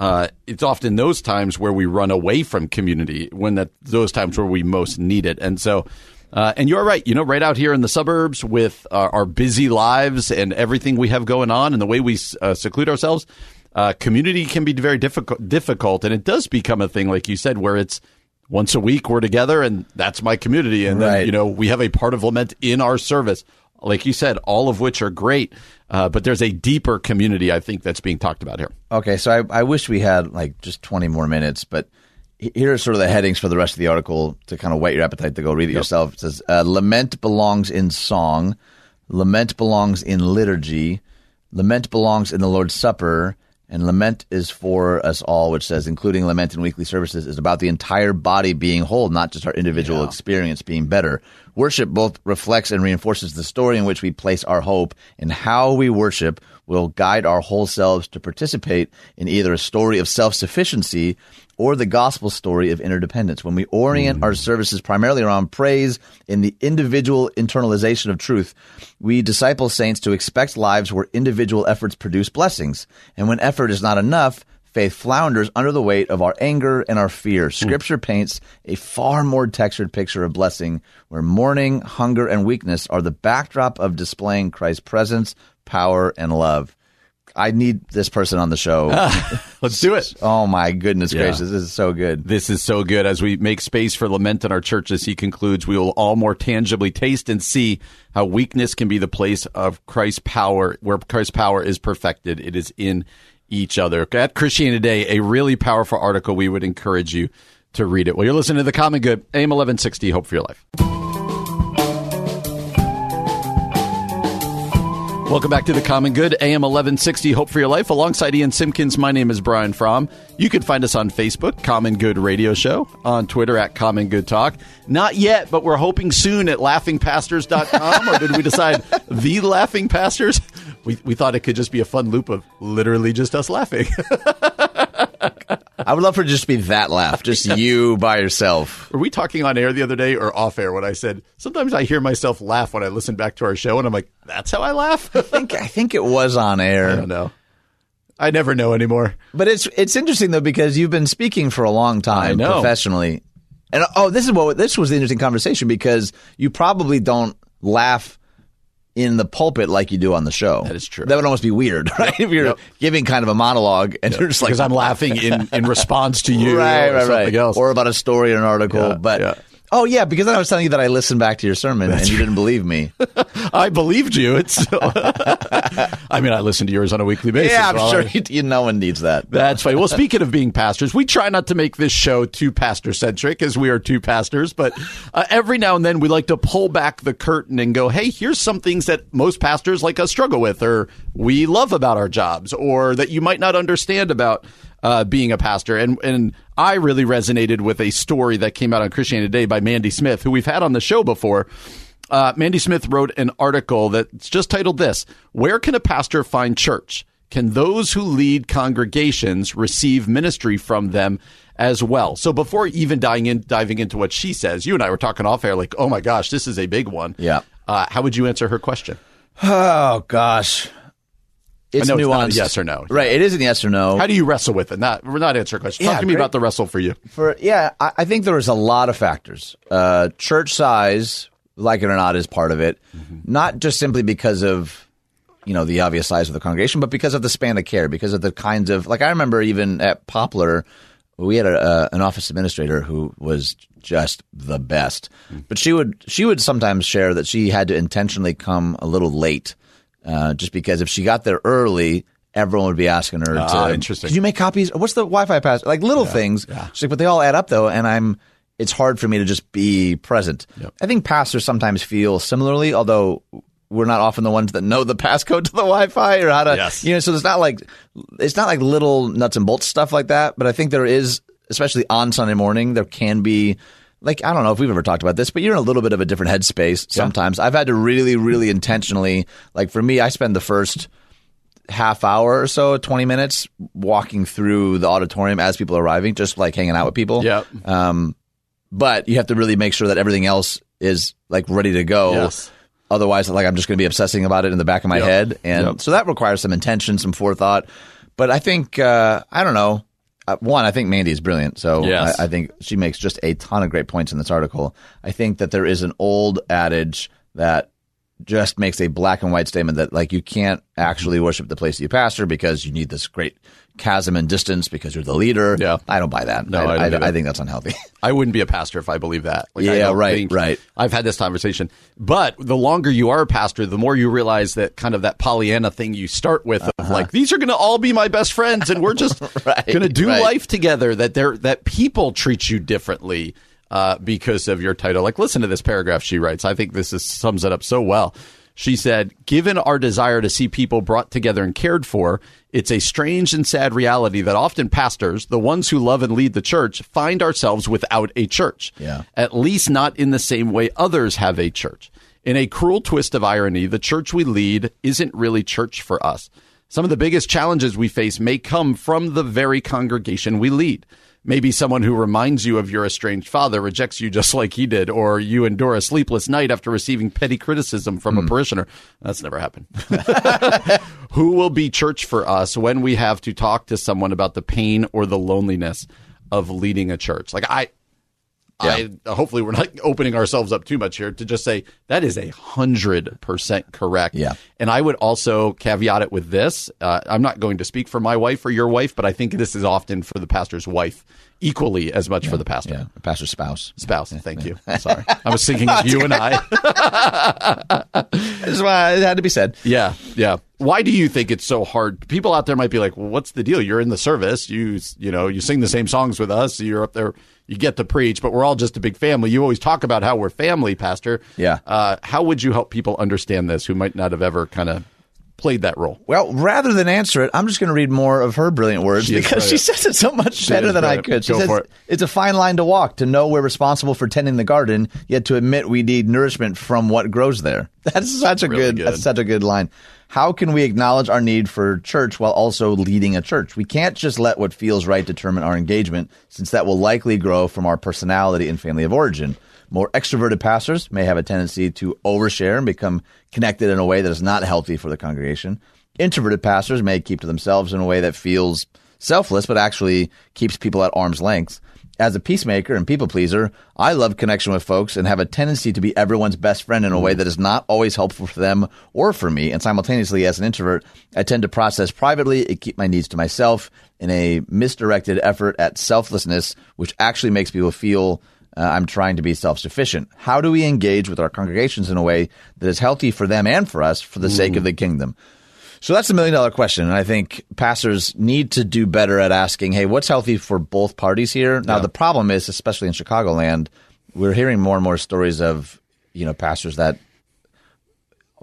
uh, it's often those times where we run away from community. When that those times where we most need it, and so. Uh, and you're right. You know, right out here in the suburbs with uh, our busy lives and everything we have going on and the way we uh, seclude ourselves, uh, community can be very difficult, difficult, and it does become a thing, like you said, where it's once a week we're together, and that's my community, and then you know we have a part of lament in our service, like you said, all of which are great, uh, but there's a deeper community I think that's being talked about here. Okay, so I, I wish we had like just 20 more minutes, but he- here are sort of the headings for the rest of the article to kind of whet your appetite to go read it yourself. It says, uh, Lament belongs in song, lament belongs in liturgy, lament belongs in the Lord's Supper, and lament is for us all, which says, including lament in weekly services, is about the entire body being whole, not just our individual experience being better. Worship both reflects and reinforces the story in which we place our hope, and how we worship will guide our whole selves to participate in either a story of self sufficiency or the gospel story of interdependence. When we orient hmm. our services primarily around praise in the individual internalization of truth, we disciple saints to expect lives where individual efforts produce blessings. And when effort is not enough, faith flounders under the weight of our anger and our fear. Hmm. Scripture paints a far more textured picture of blessing where mourning, hunger, and weakness are the backdrop of displaying Christ's presence, power, and love. I need this person on the show. Let's do it. Oh my goodness Yeah. gracious, this is so good. This is so good. As we make space for lament in our churches, he concludes, we will all more tangibly taste and see how weakness can be the place of Christ's power, where Christ's power is perfected. It is in each other. At Christianity Today, a really powerful article. We would encourage you to read it. Well, you're listening to The Common Good, AM 1160, Hope for Your Life. Welcome back to the Common Good, AM 1160, Hope for Your Life. Alongside Ian Simpkins, my name is Brian Fromm. You can find us on Facebook, Common Good Radio Show, on Twitter at Common Good Talk. Not yet, but we're hoping soon at laughingpastors.com, or did we decide the Laughing Pastors? We, we thought it could just be a fun loop of literally just us laughing. I would love for it to just be that laugh, just you by yourself. Were we talking on air the other day or off air when I said sometimes I hear myself laugh when I listen back to our show and I'm like, that's how I laugh? I think I think it was on air. I don't know. I never know anymore. But it's it's interesting though because you've been speaking for a long time professionally. And oh, this is what this was the interesting conversation because you probably don't laugh in the pulpit like you do on the show. That is true. That would almost be weird, right? If you're Yep. giving kind of a monologue and you're just like because I'm laughing in, in response to you right, or right, something right. else. or about a story or an article. Yeah, but yeah. Oh yeah, because then I was telling you that I listened back to your sermon and you didn't believe me. I believed you. It's. I mean, I listen to yours on a weekly basis. yeah, I'm so sure you, no one needs that. That's funny. Well, speaking of being pastors, we try not to make this show too pastor centric as we are two pastors, but uh, every now and then we like to pull back the curtain and go, hey, here's some things that most pastors like us struggle with, or we love about our jobs, or that you might not understand about uh, being a pastor. And, and I really resonated with a story that came out on Christianity Today by Mandy Smith, who we've had on the show before. Uh, Mandy Smith wrote an article that's just titled this Where Can a Pastor Find Church? Can those who lead congregations receive ministry from them as well? So before even diving, in, diving into what she says, you and I were talking off air like, oh my gosh, this is a big one. Yeah. Uh, how would you answer her question? Oh gosh, it's it's a nuanced. yes or no. Right, It isn't yes or no. How do you wrestle with it? Not, we're not answering questions. Talk Yeah, to me great. about the wrestle for you. For yeah, I, I think there was a lot of factors. Uh, church size, like it or not, is part of it. Not just simply because of you know the obvious size of the congregation, but because of the span of care, because of the kinds of like I remember even at Poplar, we had a, uh, an office administrator who was just the best, but she would she would sometimes share that she had to intentionally come a little late, uh, just because if she got there early. Everyone would be asking her Ah, to. interesting. Could you make copies? What's the Wi-Fi password? Like little things. She's like, but they all add up though, and I'm. It's hard for me to just be present. I think pastors sometimes feel similarly, although we're not often the ones that know the passcode to the Wi-Fi or how to. Yes. You know, so it's not like it's not like little nuts and bolts stuff like that. But I think there is, especially on Sunday morning, there can be. Like I don't know if we've ever talked about this, but you're in a little bit of a different headspace sometimes. I've had to really, really intentionally, like for me, I spend the first half hour or so, 20 minutes walking through the auditorium as people are arriving, just like hanging out with people. Yeah. Um, but you have to really make sure that everything else is like ready to go. Yes. Otherwise, like I'm just going to be obsessing about it in the back of my Yep. head. And Yep. so that requires some intention, some forethought. But I think, uh, I don't know. Uh, one, I think Mandy is brilliant. So Yes. I, I think she makes just a ton of great points in this article. I think that there is an old adage that just makes a black and white statement that like you can't actually worship the place that you pastor because you need this great chasm and distance because you're the leader. Yeah. I don't buy that. No, I I, don't I. I think that's unhealthy. I wouldn't be a pastor if I believe that. Like, Yeah, right, think- right. I've had this conversation, but the longer you are a pastor, the more you realize that kind of that Pollyanna thing you start with of like these are going to all be my best friends, and we're just Right, going to do right. life together. That they're that people treat you differently uh, because of your title. Like, listen to this paragraph she writes. I think this is, sums it up so well. She said, Given our desire to see people brought together and cared for, it's a strange and sad reality that often pastors, the ones who love and lead the church, find ourselves without a church. Yeah. At least not in the same way others have a church. In a cruel twist of irony, the church we lead isn't really church for us. Some of the biggest challenges we face may come from the very congregation we lead. Maybe someone who reminds you of your estranged father rejects you just like he did, or you endure a sleepless night after receiving petty criticism from a hmm. parishioner. That's never happened. who will be church for us when we have to talk to someone about the pain or the loneliness of leading a church? Like, I. I hopefully we're not opening ourselves up too much here to just say that is a hundred percent correct. Yeah. And I would also caveat it with this. Uh, I'm not going to speak for my wife or your wife, but I think this is often for the pastor's wife equally as much for the pastor. yeah, a pastor's spouse. Spouse. Thank you. Sorry. I was thinking of you and I. That's why it had to be said. Yeah, yeah. Why do you think it's so hard? People out there might be like, "Well, what's the deal? You're in the service. You, you know, you sing the same songs with us. You're up there. You get to preach, but we're all just a big family. You always talk about how we're family, Pastor. Yeah. Uh, how would you help people understand this who might not have ever kind of played that role? Well, rather than answer it, I'm just going to read more of her brilliant words She because she says it so much She better than I could. She Go says it. it's a fine line to walk to know we're responsible for tending the garden, yet to admit we need nourishment from what grows there. That's such a Really good, good. That's such a good line. How can we acknowledge our need for church while also leading a church? We can't just let what feels right determine our engagement, since that will likely grow from our personality and family of origin. More extroverted pastors may have a tendency to overshare and become connected in a way that is not healthy for the congregation. Introverted pastors may keep to themselves in a way that feels selfless, but actually keeps people at arm's length. As a peacemaker and people pleaser, I love connection with folks and have a tendency to be everyone's best friend in a way that is not always helpful for them or for me. And simultaneously, as an introvert, I tend to process privately and keep my needs to myself in a misdirected effort at selflessness, which actually makes people feel uh, I'm trying to be self sufficient. How do we engage with our congregations in a way that is healthy for them and for us for the sake of the kingdom? So that's the million dollar question. And I think pastors need to do better at asking, hey, what's healthy for both parties here? Now, the problem is, especially in Chicagoland, we're hearing more and more stories of, you know, pastors that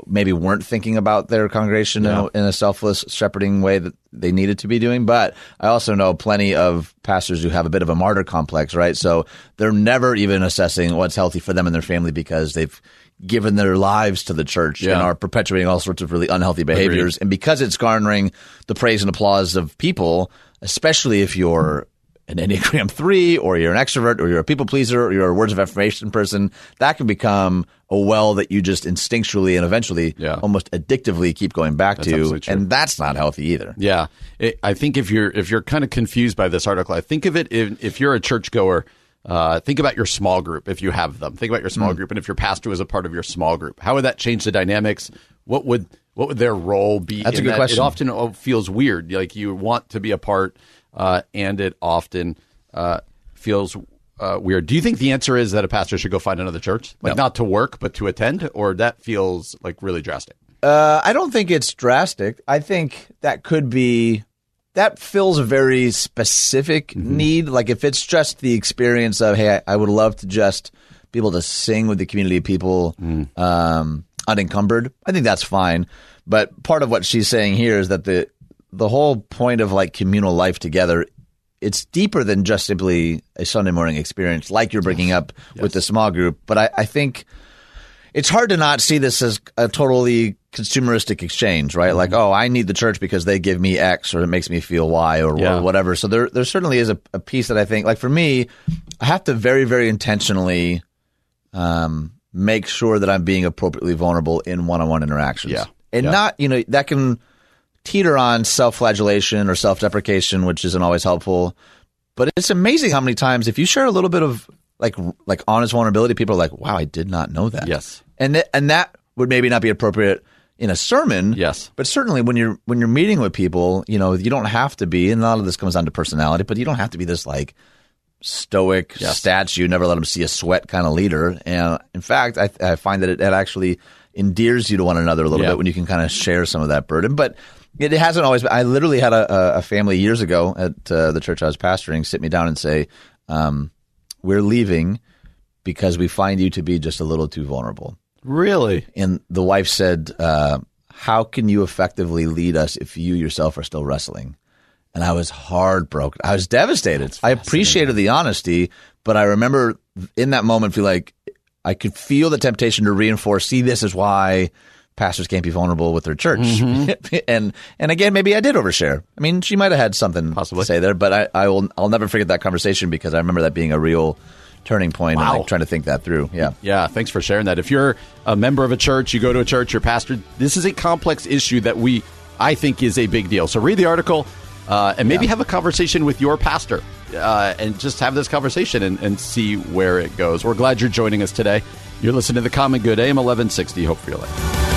maybe weren't thinking about their congregation in, a, in a selfless shepherding way that they needed to be doing. But I also know plenty of pastors who have a bit of a martyr complex, right? So they're never even assessing what's healthy for them and their family because they've given their lives to the church and are perpetuating all sorts of really unhealthy behaviors. And because it's garnering the praise and applause of people, especially if you're an Enneagram 3 or you're an extrovert or you're a people pleaser or you're a words of affirmation person, that can become a well that you just instinctually and eventually Yeah. almost addictively keep going back to. absolutely. And that's not healthy either. Yeah, it, I think if you're if you're kind of confused by this article, I think of it if, if you're a churchgoer. Uh, think about your small group if you have them. Think about your small group, and if your pastor was a part of your small group, how would that change the dynamics? What would what would their role be? That's a good that? question. It often uh, feels weird. Like you want to be a part, uh, and it often uh, feels uh, weird. Do you think the answer is that a pastor should go find another church, like not to work but to attend, or that feels like really drastic? Uh, I don't think it's drastic. I think that could be that fills a very specific need. Like if it's just the experience of, hey, I, I would love to just be able to sing with the community of people um, unencumbered. I think that's fine. But part of what she's saying here is that the the whole point of like communal life together. It's deeper than just simply a Sunday morning experience, like you're bringing up with the small group. But I, I think it's hard to not see this as a totally consumeristic exchange, right? Like, oh, I need the church because they give me X or it makes me feel Y or, Yeah. or whatever. So there, there certainly is a, a piece that I think, like for me, I have to very, very intentionally um, make sure that I'm being appropriately vulnerable in one-on-one interactions. Yeah. and Yeah. not you know that can teeter on self-flagellation or self-deprecation, which isn't always helpful. But it's amazing how many times if you share a little bit of like like honest vulnerability, people are like, "Wow, I did not know that." Yes. And th- and that would maybe not be appropriate in a sermon. Yes. but certainly when you're when you're meeting with people, you know, you don't have to be. And a lot of this comes down to personality, but you don't have to be this like stoic Yes. statue, never let them see a sweat kind of leader. And in fact, I, I find that it, it actually endears you to one another a little Yeah. bit when you can kind of share some of that burden. But it hasn't always been. I literally had a, a- a family years ago at uh, the church I was pastoring sit me down and say, um, "We're leaving because we find you to be just a little too vulnerable." Really? And the wife said, uh, "How can you effectively lead us if you yourself are still wrestling?" And I was heartbroken. I was devastated. I appreciated the honesty, but I remember in that moment feel like I could feel the temptation to reinforce. See, this is why pastors can't be vulnerable with their church. and and again, maybe I did overshare. I mean, she might have had something Possibly. to say there, but I, I will. I'll never forget that conversation because I remember that being a real turning point and Wow. like trying to think that through. Yeah. Yeah, thanks for sharing that. If you're a member of a church, you go to a church, your pastor, this is a complex issue that we, I think, is a big deal. So read the article uh, and maybe have a conversation with your pastor uh, and just have this conversation and, and see where it goes. We're glad you're joining us today. You're listening to The Common Good, AM 1160. Hope for your life.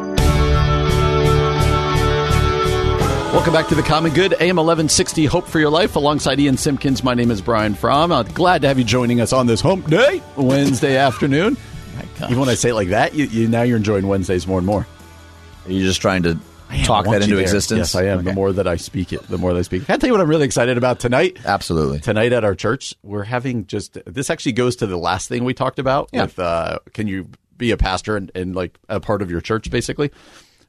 Welcome back to the Common Good, AM 1160, Hope for Your Life. Alongside Ian Simpkins, my name is Brian Fromm. I'm glad to have you joining us on this hump day, Wednesday afternoon. Even when I say it like that, you, you now you're enjoying Wednesdays more and more. Are you just trying to talk that into existence? Yes, I am. Okay. The more that I speak it, the more that I speak. Can I tell you what I'm really excited about tonight? Absolutely. Tonight at our church, we're having just this actually goes to the last thing we talked about Yeah. with uh, can you be a pastor and, and like a part of your church, basically.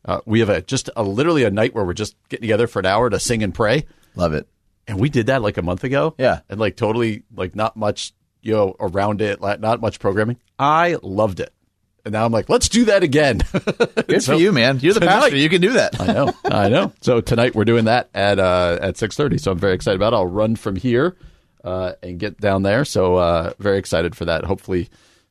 Uh, we have a just a literally a night where we're just getting together for an hour to sing and pray. Love it. And we did that like a month ago. Yeah. And like totally, like not much, you know, around it, like, not much programming. I loved it. And now I'm like, let's do that again. Good for you, man. You're the tonight- pastor. You can do that. I know. I know. So tonight we're doing that at uh, at 6:30. So I'm very excited about it. I'll run from here uh, and get down there. So uh, very excited for that. Hopefully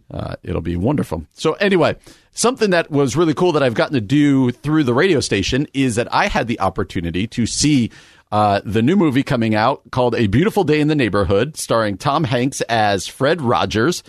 uh, it'll be wonderful. So anyway, something that was really cool that I've gotten to do through the radio station is that I had the opportunity to see uh, the new movie coming out called A Beautiful Day in the Neighborhood, starring Tom Hanks as Fred Rogers.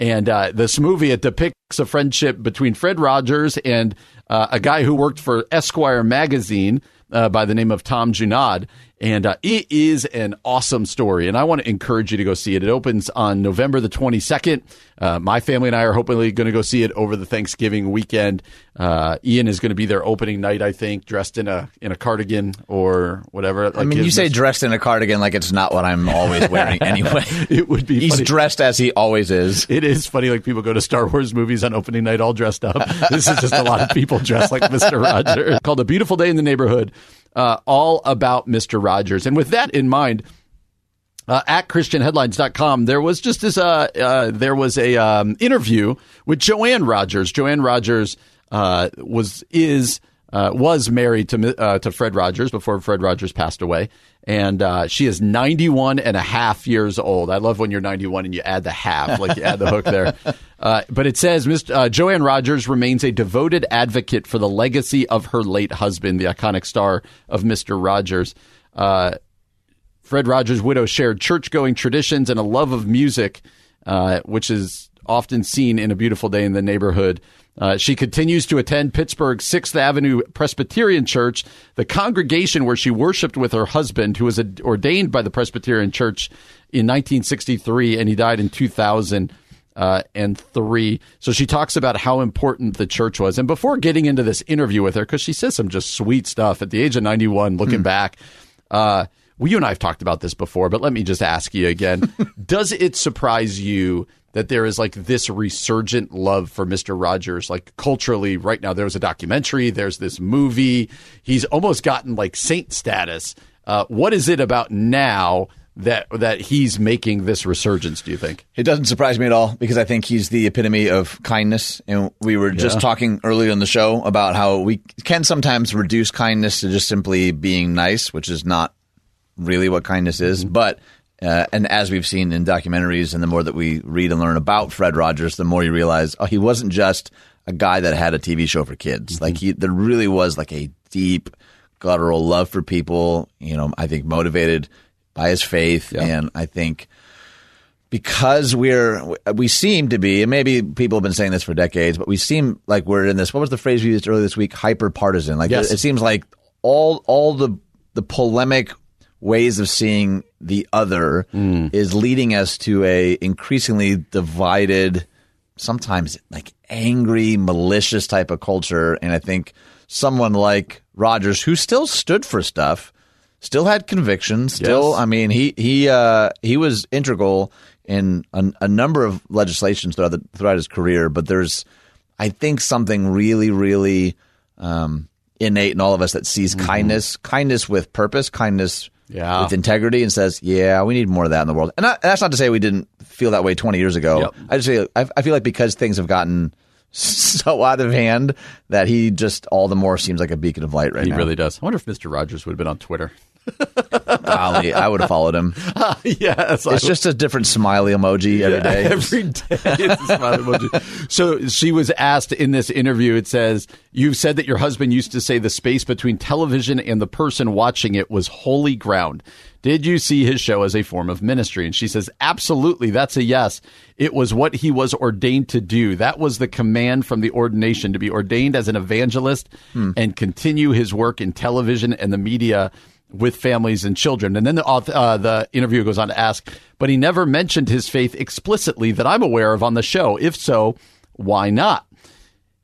And uh, this movie it depicts a friendship between Fred Rogers and uh, a guy who worked for Esquire magazine uh, by the name of Tom Junod. And uh, it is an awesome story, and I want to encourage you to go see it. It opens on November the 22nd. Uh, my family and I are hopefully going to go see it over the Thanksgiving weekend. Uh, Ian is going to be there opening night, I think, dressed in a in a cardigan or whatever. I mean, you say dressed in a cardigan like it's not what I'm always wearing anyway. it would be. He's funny. dressed as he always is. It is funny, like people go to Star Wars movies on opening night all dressed up. This is just a lot of people dressed like Mr. Rogers. Called A Beautiful Day in the Neighborhood, uh, all about Mr. Rogers. And with that in mind, uh, at christianheadlines.com there was just this uh, uh, there was a um, interview with joanne rogers joanne rogers uh, was is uh, was married to uh, to fred rogers before fred rogers passed away and uh, she is 91 and a half years old i love when you're 91 and you add the half like you add the hook there uh, but it says Mr. Uh, joanne rogers remains a devoted advocate for the legacy of her late husband the iconic star of mr rogers uh, Fred Rogers' widow shared church going traditions and a love of music, uh, which is often seen in A Beautiful Day in the Neighborhood. Uh, she continues to attend Pittsburgh's Sixth Avenue Presbyterian Church, the congregation where she worshiped with her husband, who was ordained by the Presbyterian Church in 1963, and he died in 2000 uh, and three. So she talks about how important the church was. And before getting into this interview with her, because she says some just sweet stuff at the age of 91, looking back, uh, well, you and I have talked about this before, but let me just ask you again. Does it surprise you that there is like this resurgent love for Mr. Rogers? Like culturally, right now, there's a documentary, there's this movie. He's almost gotten like saint status. Uh, what is it about now that that he's making this resurgence? Do you think? It doesn't surprise me at all because I think he's the epitome of kindness. And we were just talking earlier in the show about how we can sometimes reduce kindness to just simply being nice, which is not really what kindness is. But uh, and as we've seen in documentaries, and the more that we read and learn about Fred Rogers, the more you realize, oh, he wasn't just a guy that had a TV show for kids. Like he, there really was like a deep, guttural love for people. You know, I think motivated by his faith, and I think because we're we seem to be, and maybe people have been saying this for decades, but we seem like we're in this. What was the phrase we used earlier this week? Hyper partisan. Like Yes. it, it seems like all all the the polemic ways of seeing the other is leading us to a increasingly divided, sometimes like angry, malicious type of culture. And I think someone like Rogers, who still stood for stuff, still had convictions. Still, Yes. I mean, he he uh, he was integral in a, a number of legislations throughout the, throughout his career. But there's, I think, something really, really um, innate in all of us that sees kindness, kindness with purpose, kindness Yeah. with integrity, and says, "Yeah, we need more of that in the world." And I, that's not to say we didn't feel that way 20 years ago. Yep. I just feel I, I feel like because things have gotten so out of hand that he just all the more seems like a beacon of light right He now. really does. I wonder if Mr. Rogers would have been on Twitter. Golly, I would have followed him. yes, It's just a different smiley emoji every day. Every day. It's a smiley emoji. So she was asked in this interview, it says, You've said that your husband used to say the space between television and the person watching it was holy ground. Did you see his show as a form of ministry? And she says, Absolutely. That's a yes. It was what he was ordained to do. That was the command from the ordination to be ordained as an evangelist hmm. and continue his work in television and the media with families and children. And then the, uh, the interview goes on to ask, but he never mentioned his faith explicitly that I'm aware of on the show. If so, why not?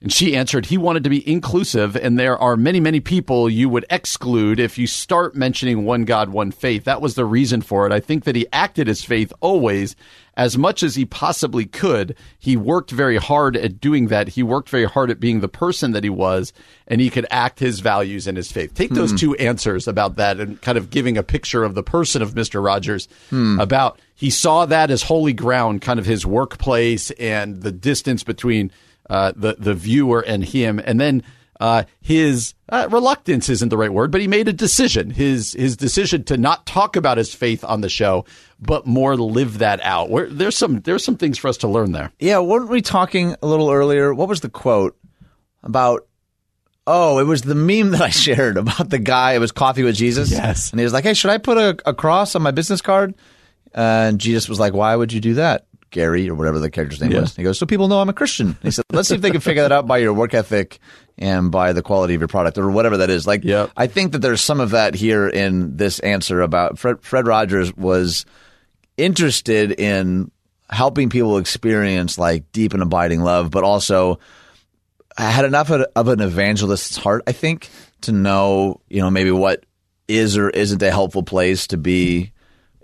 And she answered, he wanted to be inclusive, and there are many, many people you would exclude if you start mentioning one God, one faith. That was the reason for it. I think that he acted his faith always as much as he possibly could. He worked very hard at doing that. He worked very hard at being the person that he was, and he could act his values and his faith. Take those hmm. two answers about that and kind of giving a picture of the person of Mr. Rogers hmm. about he saw that as holy ground, kind of his workplace and the distance between uh, the the viewer and him, and then uh, his uh, reluctance isn't the right word, but he made a decision. His his decision to not talk about his faith on the show, but more live that out. Where there's some there's some things for us to learn there. Yeah, weren't we talking a little earlier? What was the quote about? Oh, it was the meme that I shared about the guy. It was coffee with Jesus. Yes. and he was like, "Hey, should I put a, a cross on my business card?" And Jesus was like, "Why would you do that, Gary, or whatever the character's name Yeah. was?" He goes, "So people know I'm a Christian." And he said, "Let's see if they can figure that out by your work ethic and by the quality of your product, or whatever that is." Like, Yep. I think that there's some of that here in this answer about Fred. Fred Rogers was interested in helping people experience like deep and abiding love, but also had enough of an evangelist's heart, I think, to know, you know, maybe what is or isn't a helpful place to be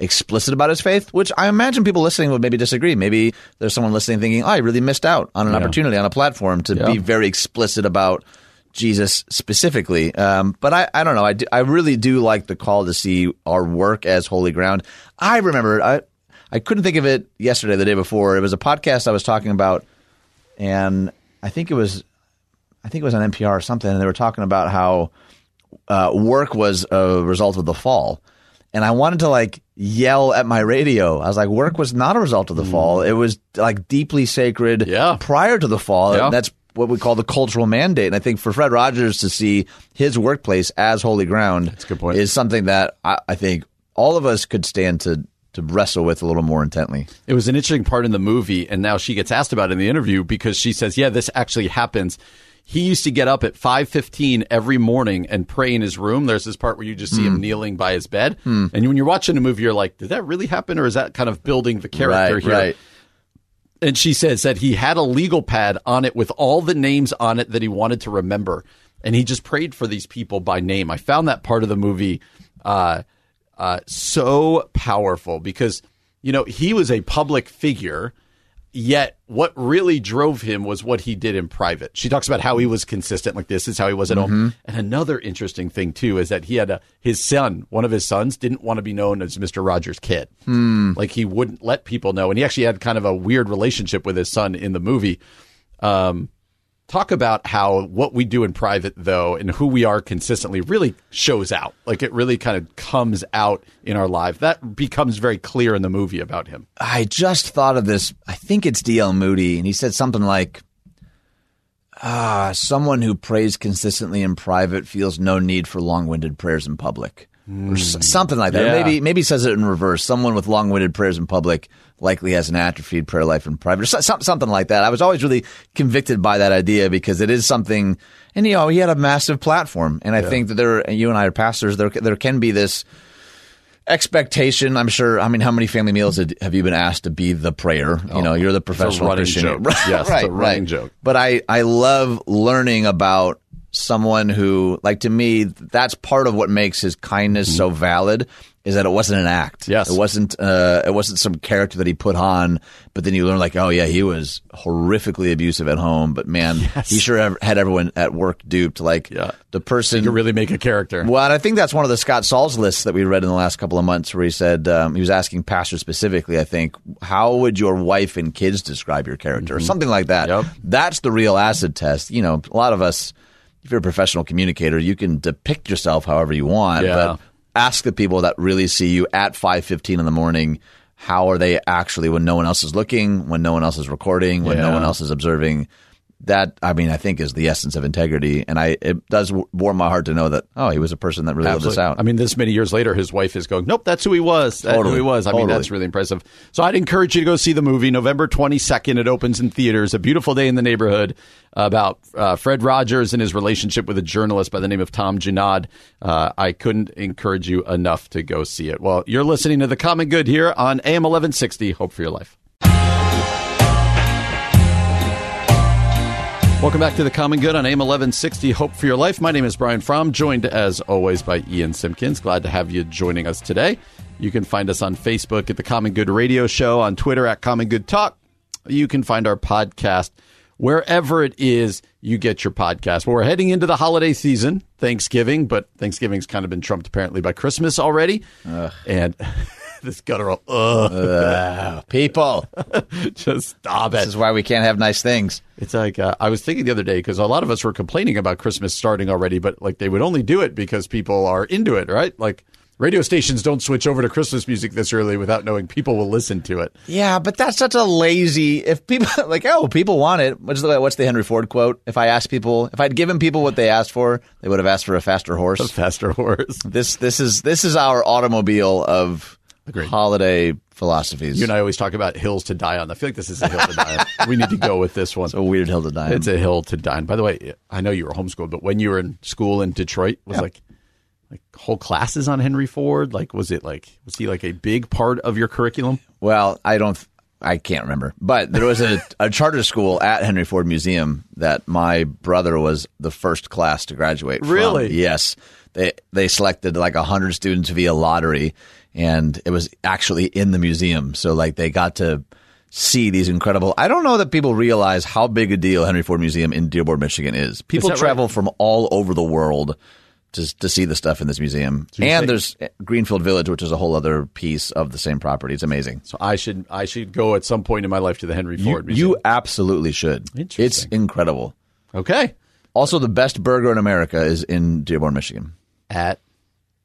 explicit about his faith, which I imagine people listening would maybe disagree. Maybe there's someone listening thinking, oh, I really missed out on an opportunity on a platform to be very explicit about Jesus specifically. Um, but I, I don't know. I, do, I really do like the call to see our work as holy ground. I remember, I, I couldn't think of it yesterday, the day before. It was a podcast I was talking about, and I think it was, I think it was on NPR or something, and they were talking about how uh, work was a result of the fall. And I wanted to like yell at my radio. I was like, work was not a result of the mm. fall. It was like deeply sacred Yeah. prior to the fall. Yeah. That's what we call the cultural mandate. And I think for Fred Rogers to see his workplace as holy ground a good point. is something that I, I think all of us could stand to to wrestle with a little more intently. It was an interesting part in the movie, and now she gets asked about it in the interview because she says, "Yeah, this actually happens." He used to get up at five fifteen every morning and pray in his room. There's this part where you just see him kneeling by his bed, and when you're watching a movie, you're like, "Did that really happen, or is that kind of building the character right, here?" right. And she says that he had a legal pad on it with all the names on it that he wanted to remember. And he just prayed for these people by name. I found that part of the movie uh, uh, so powerful because, you know, he was a public figure, yet what really drove him was what he did in private. She talks about how he was consistent, like this is how he was at home. And another interesting thing, too, is that he had a his son, one of his sons, didn't want to be known as Mr. Rogers' kid. Like he wouldn't let people know. And he actually had kind of a weird relationship with his son in the movie. Um, talk about how what we do in private, though, and who we are consistently really shows out. Like it really kind of comes out in our life. That becomes very clear in the movie about him. I just thought of this. I think it's D.L. Moody, and he said something like, "Ah, someone who prays consistently in private feels no need for long-winded prayers in public." Or something like that. Yeah. Maybe maybe he says it in reverse. Someone with long-winded prayers in public likely has an atrophied prayer life in private. Or so- something like that. I was always really convicted by that idea because it is something. And you know, he had a massive platform, and I think that there. You and I are pastors. There there can be this expectation. I'm sure. I mean, how many family meals had- have you been asked to be the prayer? You oh, know, you're the professional running Christian. joke. Right, Yes, it's right, a running right. joke. But I, I love learning about someone who, like, to me, that's part of what makes his kindness so valid. Is that it wasn't an act? Mm-hmm. Yes. it wasn't. Uh, it wasn't some character that he put on. But then you learn, like, oh yeah, he was horrifically abusive at home. But man, he sure had everyone at work duped. Like, Yeah. the person You really make a character. well, and I think that's one of the Scott Sauls lists that we read in the last couple of months, where he said um, he was asking pastors specifically. I think, how would your wife and kids describe your character, or something like that? Yep. That's the real acid test. You know, a lot of us, if you're a professional communicator, you can depict yourself however you want, Yeah. but ask the people that really see you at 5:15 in the morning how are they actually when no one else is looking, when no one else is recording, when no one else is observing. That I mean, I think is the essence of integrity, and I it does warm my heart to know that oh, he was a person that really lived this out. I mean, this many years later, his wife is going, "Nope, that's who he was. That's Totally. who he was." I mean, that's really impressive. So, I'd encourage you to go see the movie November twenty second. It opens in theaters. A beautiful day in the neighborhood about uh, Fred Rogers and his relationship with a journalist by the name of Tom Junod. Uh, I couldn't encourage you enough to go see it. Well, you're listening to the Common Good here on AM eleven sixty. Hope for your life. Welcome back to the Common Good on AM 1160. Hope for your life. My name is Brian Fromm, joined as always by Ian Simpkins. Glad to have you joining us today. You can find us on Facebook at the Common Good Radio Show, on Twitter at Common Good Talk. You can find our podcast wherever it is you get your podcast. Well, we're heading into the holiday season, Thanksgiving, but Thanksgiving's kind of been trumped apparently by Christmas already. And this guttural, ugh, People, just stop it. this is why we can't have nice things. It's like uh, I was thinking the other day because a lot of us were complaining about Christmas starting already, but like they would only do it because people are into it, right? Like radio stations don't switch over to Christmas music this early without knowing people will listen to it. Yeah, but that's such a lazy. If people like, oh, people want it. What's the what's the Henry Ford quote? If I asked people, if I'd given people what they asked for, they would have asked for a faster horse. A faster horse. This this is this is our automobile of Agreed. holiday philosophies. You and I always talk about hills to die on. I feel like this is a hill to die on. We need to go with this one. a weird hill to die. on. It's a hill to die on. By the way, I know you were homeschooled, but when you were in school in Detroit, was like like whole classes on Henry Ford. Like, was it like was he like a big part of your curriculum? Well, I don't. I can't remember, but there was a, a charter school at Henry Ford Museum that my brother was the first class to graduate. from. Really? Yes. They they selected like hundred students via lottery, and it was actually in the museum. So like they got to see these incredible. I don't know that people realize how big a deal Henry Ford Museum in Dearborn, Michigan is. People right? travel from all over the world. To, to see the stuff in this museum, and say- there's Greenfield Village, which is a whole other piece of the same property. It's amazing. So I should I should go at some point in my life to the Henry You, Ford Museum. you absolutely should. Interesting. It's incredible. okay? Also, the best burger in America is in Dearborn, Michigan. At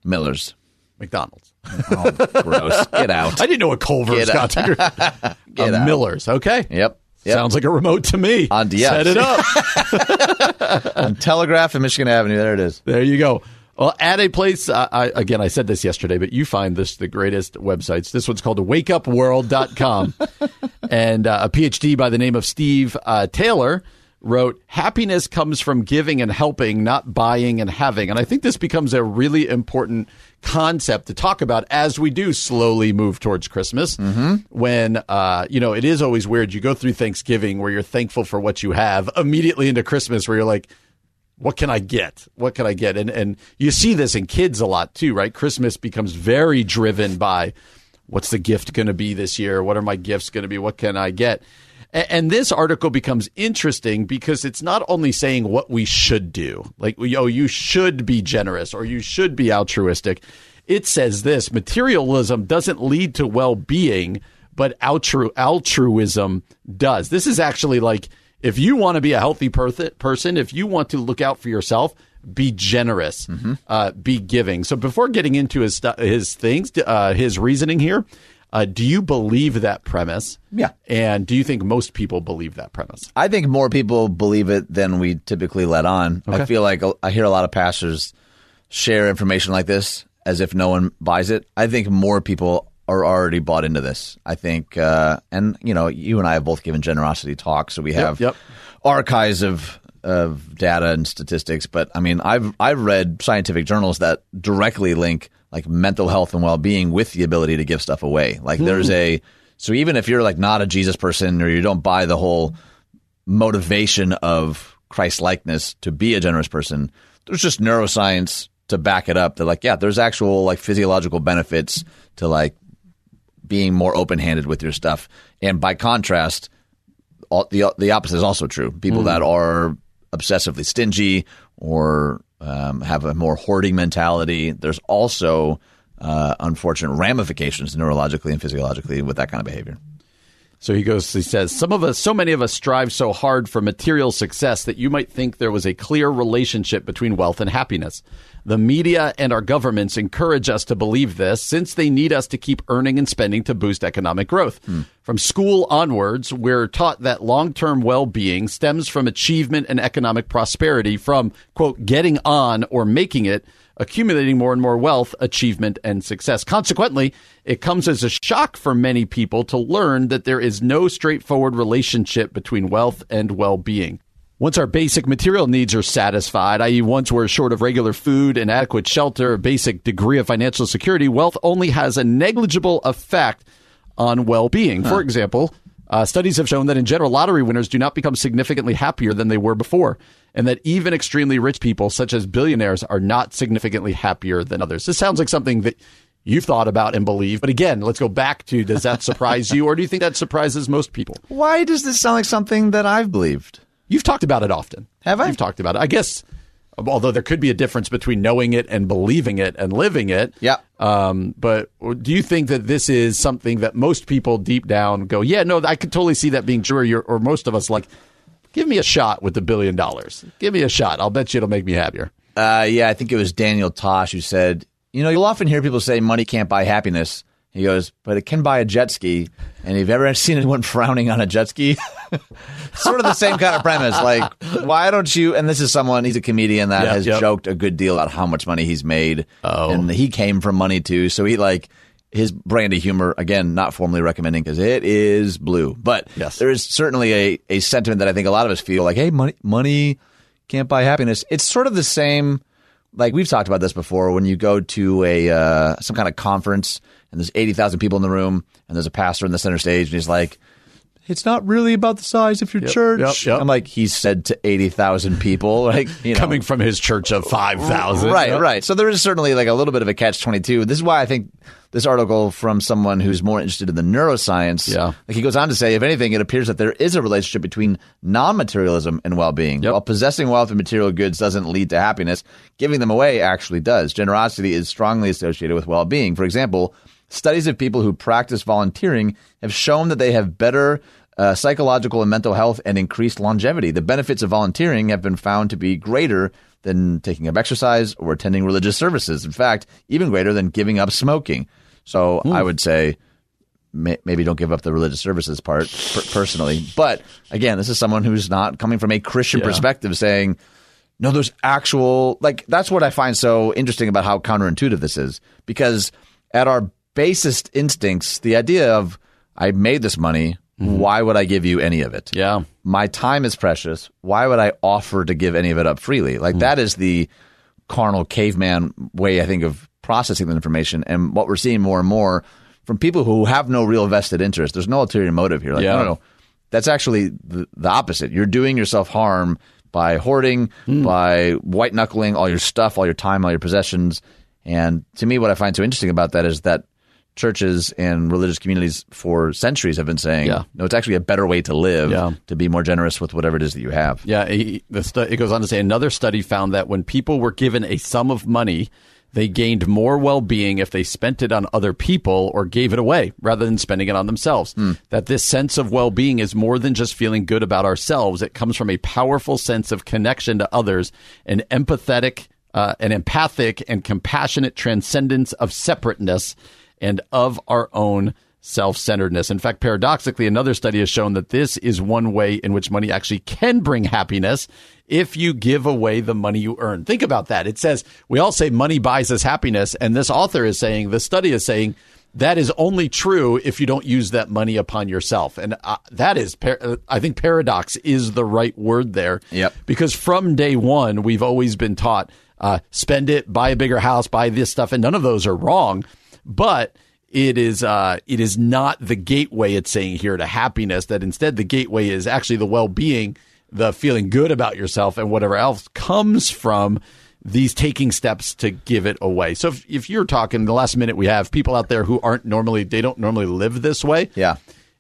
Miller's. McDonald's. Oh, gross. Get out. I didn't know what Culver's got to Get uh, out. Miller's. Okay. Yep. Yep. Sounds like a remote to me. On- yes. Set it up. On Telegraph and Michigan Avenue. There it is. there you go. Well, at a place, I, again, I said this yesterday, but you find this the greatest websites. This one's called wakeupworld.com. and uh, a PhD by the name of Steve uh, Taylor wrote, Happiness comes from giving and helping, not buying and having. And I think this becomes a really important concept to talk about as we do slowly move towards Christmas. When, uh, you know, it is always weird. You go through Thanksgiving where you're thankful for what you have, immediately into Christmas where you're like, what can I get? What can I get? And and you see this in kids a lot too, right? Christmas becomes very driven by what's the gift going to be this year? What are my gifts going to be? What can I get? And this article becomes interesting because it's not only saying what we should do, like, oh, you should be generous or you should be altruistic. It says this materialism doesn't lead to well being, but altru- altruism does. This is actually like, if you want to be a healthy per- person, if you want to look out for yourself, be generous, uh, be giving. So before getting into his stu- his things, uh, his reasoning here, uh, do you believe that premise? Yeah. And do you think most people believe that premise? I think more people believe it than we typically let on. I feel like I hear a lot of pastors share information like this as if no one buys it. I think more people are already bought into this. I think, uh, and you know, you and I have both given generosity talks, so we have yep. archives of of data and statistics. But I mean, I've I've read scientific journals that directly link like mental health and well being with the ability to give stuff away. Like there's hmm. a so even if you're like not a Jesus person or you don't buy the whole motivation of Christ likeness to be a generous person, there's just neuroscience to back it up. That like, yeah, there's actual like physiological benefits to like being more open handed with your stuff. And by contrast, all, the the opposite is also true. People hmm. that are obsessively stingy or um, have a more hoarding mentality. There's also uh, unfortunate ramifications neurologically and physiologically with that kind of behavior. So he goes, he says, some of us, so many of us strive so hard for material success that you might think there was a clear relationship between wealth and happiness. The media and our governments encourage us to believe this since they need us to keep earning and spending to boost economic growth. Hmm. From school onwards, we're taught that long term well being stems from achievement and economic prosperity, from, quote, getting on or making it accumulating more and more wealth, achievement, and success. Consequently, it comes as a shock for many people to learn that there is no straightforward relationship between wealth and well being. Once our basic material needs are satisfied, i.e., once we're short of regular food and adequate shelter, a basic degree of financial security, wealth only has a negligible effect on well being. For example, uh, studies have shown that in general, lottery winners do not become significantly happier than they were before, and that even extremely rich people, such as billionaires, are not significantly happier than others. This sounds like something that you've thought about and believe. But again, let's go back to does that surprise you, or do you think that surprises most people? Why does this sound like something that I've believed? You've talked about it often. Have I? You've talked about it. I guess, although there could be a difference between knowing it and believing it and living it. Yeah. Um, but do you think that this is something that most people deep down go, yeah, no, I could totally see that being true, or, you're, or most of us like, give me a shot with the billion dollars. Give me a shot. I'll bet you it'll make me happier. Uh, yeah, I think it was Daniel Tosh who said, you know, you'll often hear people say money can't buy happiness. He goes, but it can buy a jet ski. And you've ever seen anyone frowning on a jet ski? sort of the same kind of premise. Like, why don't you? And this is someone, he's a comedian that Yeah, has yep. joked a good deal about how much money he's made. Oh. And he came from money too. So he like, his brand of humor, again, not formally recommending because it is blue. But Yes. there is certainly a, a sentiment that I think a lot of us feel like, hey, money, money can't buy happiness. It's sort of the same like we've talked about this before when you go to a uh, some kind of conference and there's 80,000 people in the room and there's a pastor in the center stage and he's like it's not really about the size of your church. yep, yep. I'm like he said to 80,000 people like you know Coming from his church of 5,000. Right, right. So there is certainly like a little bit of a catch 22. This is why I think this article from someone who's more interested in the neuroscience. Yeah. Like he goes on to say, if anything, it appears that there is a relationship between non materialism and well being. Yep. While possessing wealth and material goods doesn't lead to happiness, giving them away actually does. Generosity is strongly associated with well being. For example, studies of people who practice volunteering have shown that they have better uh, psychological and mental health and increased longevity. The benefits of volunteering have been found to be greater than taking up exercise or attending religious services. In fact, even greater than giving up smoking. So hmm. I would say may, maybe don't give up the religious services part per- personally. But again, this is someone who's not coming from a Christian Yeah. perspective saying, no, there's actual, like, that's what I find so interesting about how counterintuitive this is. Because at our basest instincts, the idea of, I made this money, Mm-hmm. why would I give you any of it? Yeah. my time is precious. Why would I offer to give any of it up freely? Like mm. that is the carnal caveman way, I think, of processing the information. And what we're seeing more and more from people who have no real vested interest. There's no ulterior motive here. Like, Yeah. no, no, no. That's actually the, the opposite. You're doing yourself harm by hoarding, hmm. by white knuckling all your stuff, all your time, all your possessions. And to me, what I find so interesting about that is that churches and religious communities for centuries have been saying, Yeah. no, it's actually a better way to live Yeah. to be more generous with whatever it is that you have. Yeah, he, the stu- it goes on to say another study found that when people were given a sum of money, they gained more well-being if they spent it on other people or gave it away rather than spending it on themselves. That this sense of well-being is more than just feeling good about ourselves. It comes from a powerful sense of connection to others, an empathetic, uh, an empathic and compassionate transcendence of separateness and of our own self centeredness. In fact, paradoxically, another study has shown that this is one way in which money actually can bring happiness if you give away the money you earn. Think about that. It says, we all say money buys us happiness. And this author is saying, the study is saying, that is only true if you don't use that money upon yourself. And uh, that is, par- uh, I think paradox is the right word there. Yep. Because from day one, we've always been taught uh, spend it, buy a bigger house, buy this stuff. And none of those are wrong. But it is uh, it is not the gateway it's saying here to happiness that instead the gateway is actually the well-being the feeling good about yourself and whatever else comes from these taking steps to give it away so if, if you're talking the last minute we have people out there who aren't normally they don't normally live this way Yeah.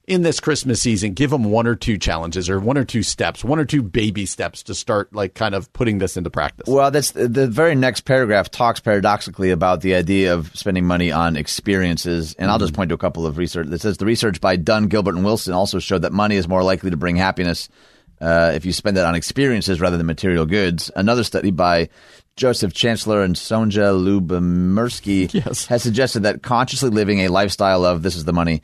In this Christmas season, give them one or two challenges or one or two steps, one or two baby steps to start like kind of putting this into practice. Well, that's the very next paragraph talks paradoxically about the idea of spending money on experiences, and I'll just point to a couple of research that says the research by Dunn, Gilbert, and Wilson also showed that money is more likely to bring happiness uh, if you spend it on experiences rather than material goods. Another study by Joseph Chancellor and Sonja Lyubomirsky Yes. has suggested that consciously living a lifestyle of this is the money,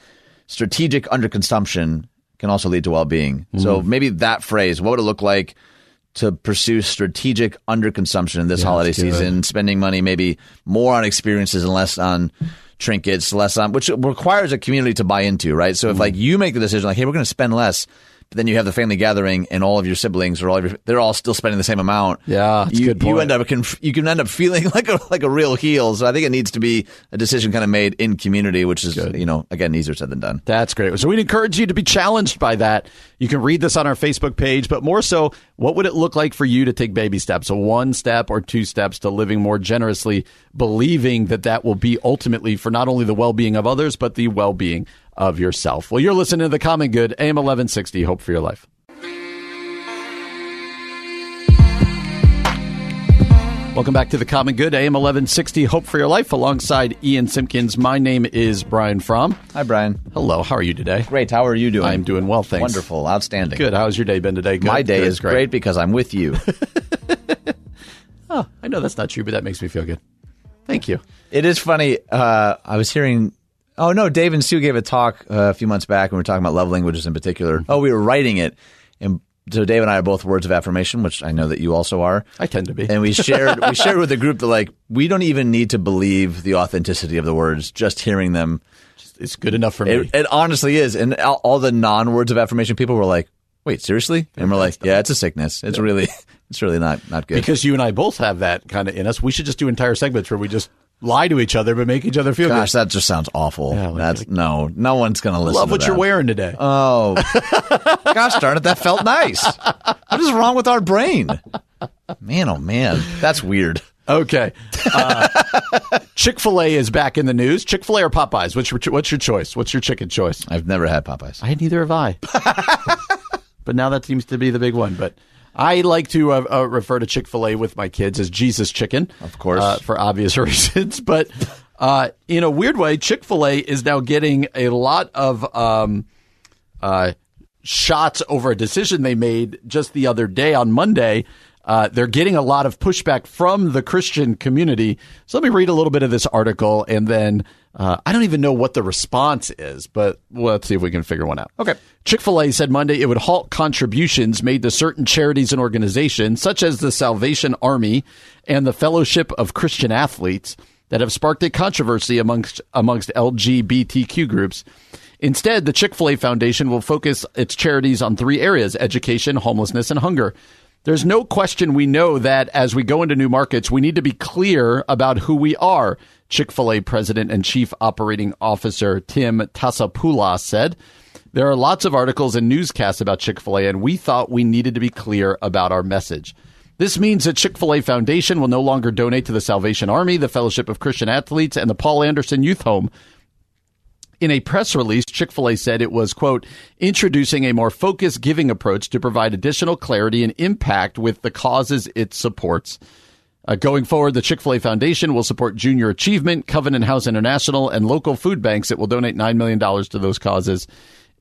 strategic underconsumption can also lead to well-being. So mm-hmm. maybe that phrase, what would it look like to pursue strategic underconsumption in this holiday that's good. season, spending money maybe more on experiences and less on trinkets, less on which requires a community to buy into, right? So if mm-hmm. like you make the decision like, hey, we're going to spend less, but then you have the family gathering and all of your siblings or all of your they're all still spending the same amount. Yeah, you, good you end up you can end up feeling like a like a real heel. So I think it needs to be a decision kind of made in community, which is you know again easier said than done. That's great. So we'd encourage you to be challenged by that. You can read this on our Facebook page, but more so, what would it look like for you to take baby steps, a one step or two steps to living more generously, believing that that will be ultimately for not only the well being of others, but the well being of yourself. Well, you're listening to The Common Good, AM 1160, Hope for Your Life. Welcome back to the Common Good, AM 1160, Hope for Your Life, alongside Ian Simpkins. My name is Brian Fromm. Hi Brian. Hello, how are you today? Great. How are you doing? I'm doing well, thanks. Wonderful. Outstanding. Good. How's your day been today? Good. My day Good. is great. great. because I'm with you. oh, I know that's not true, but that makes me feel good. Thank you. It is funny. Uh, I was hearing. Oh no, Dave and Sue gave a talk uh, a few months back, and we were talking about love languages in particular. Oh, we were writing it, and so Dave and I are both words of affirmation, which I know that you also are. I tend to be. And we shared we shared with the group that like we don't even need to believe the authenticity of the words, just hearing them. it's good enough for me. It, it honestly is. And all, all the non words of affirmation people were like, "Wait, seriously?" And we're like, "Yeah, it's a sickness. It's really, it's really not not good." because you and I both have that kind of in us. We should just do entire segments where we just lie to each other but make each other feel Gosh, good. that just sounds awful. Yeah, like- That's no, no one's gonna listen. Love to what you're wearing today. Oh, gosh darn it, that felt nice. What is wrong with our brain? Man, oh man, that's weird. okay. Uh, Chick fil A is back in the news. Chick fil A or Popeyes? What's your, what's your choice? What's your chicken choice? I've never had Popeyes. I neither have I. but now that seems to be the big one. But I like to uh, uh, refer to Chick Fil A with my kids as Jesus Chicken, Of course. uh, for obvious reasons. But uh, in a weird way, Chick Fil A is now getting a lot of um, uh, shots over a decision they made just the other day on Monday. Uh, they're getting a lot of pushback from the Christian community. So let me read a little bit of this article, and then uh, I don't even know what the response is, but let's see if we can figure one out. Okay. Chick fil A said Monday it would halt contributions made to certain charities and organizations, such as the Salvation Army and the Fellowship of Christian Athletes, that have sparked a controversy amongst, amongst LGBTQ groups. Instead, the Chick fil A Foundation will focus its charities on three areas education, homelessness, and hunger. There's no question we know that as we go into new markets, we need to be clear about who we are, Chick fil A President and Chief Operating Officer Tim Tassopoulos said. There are lots of articles and newscasts about Chick fil A, and we thought we needed to be clear about our message. This means that Chick fil A Foundation will no longer donate to the Salvation Army, the Fellowship of Christian Athletes, and the Paul Anderson Youth Home. In a press release, Chick fil A said it was, quote, introducing a more focused giving approach to provide additional clarity and impact with the causes it supports. Uh, going forward, the Chick fil A Foundation will support Junior Achievement, Covenant House International, and local food banks. It will donate $9 million to those causes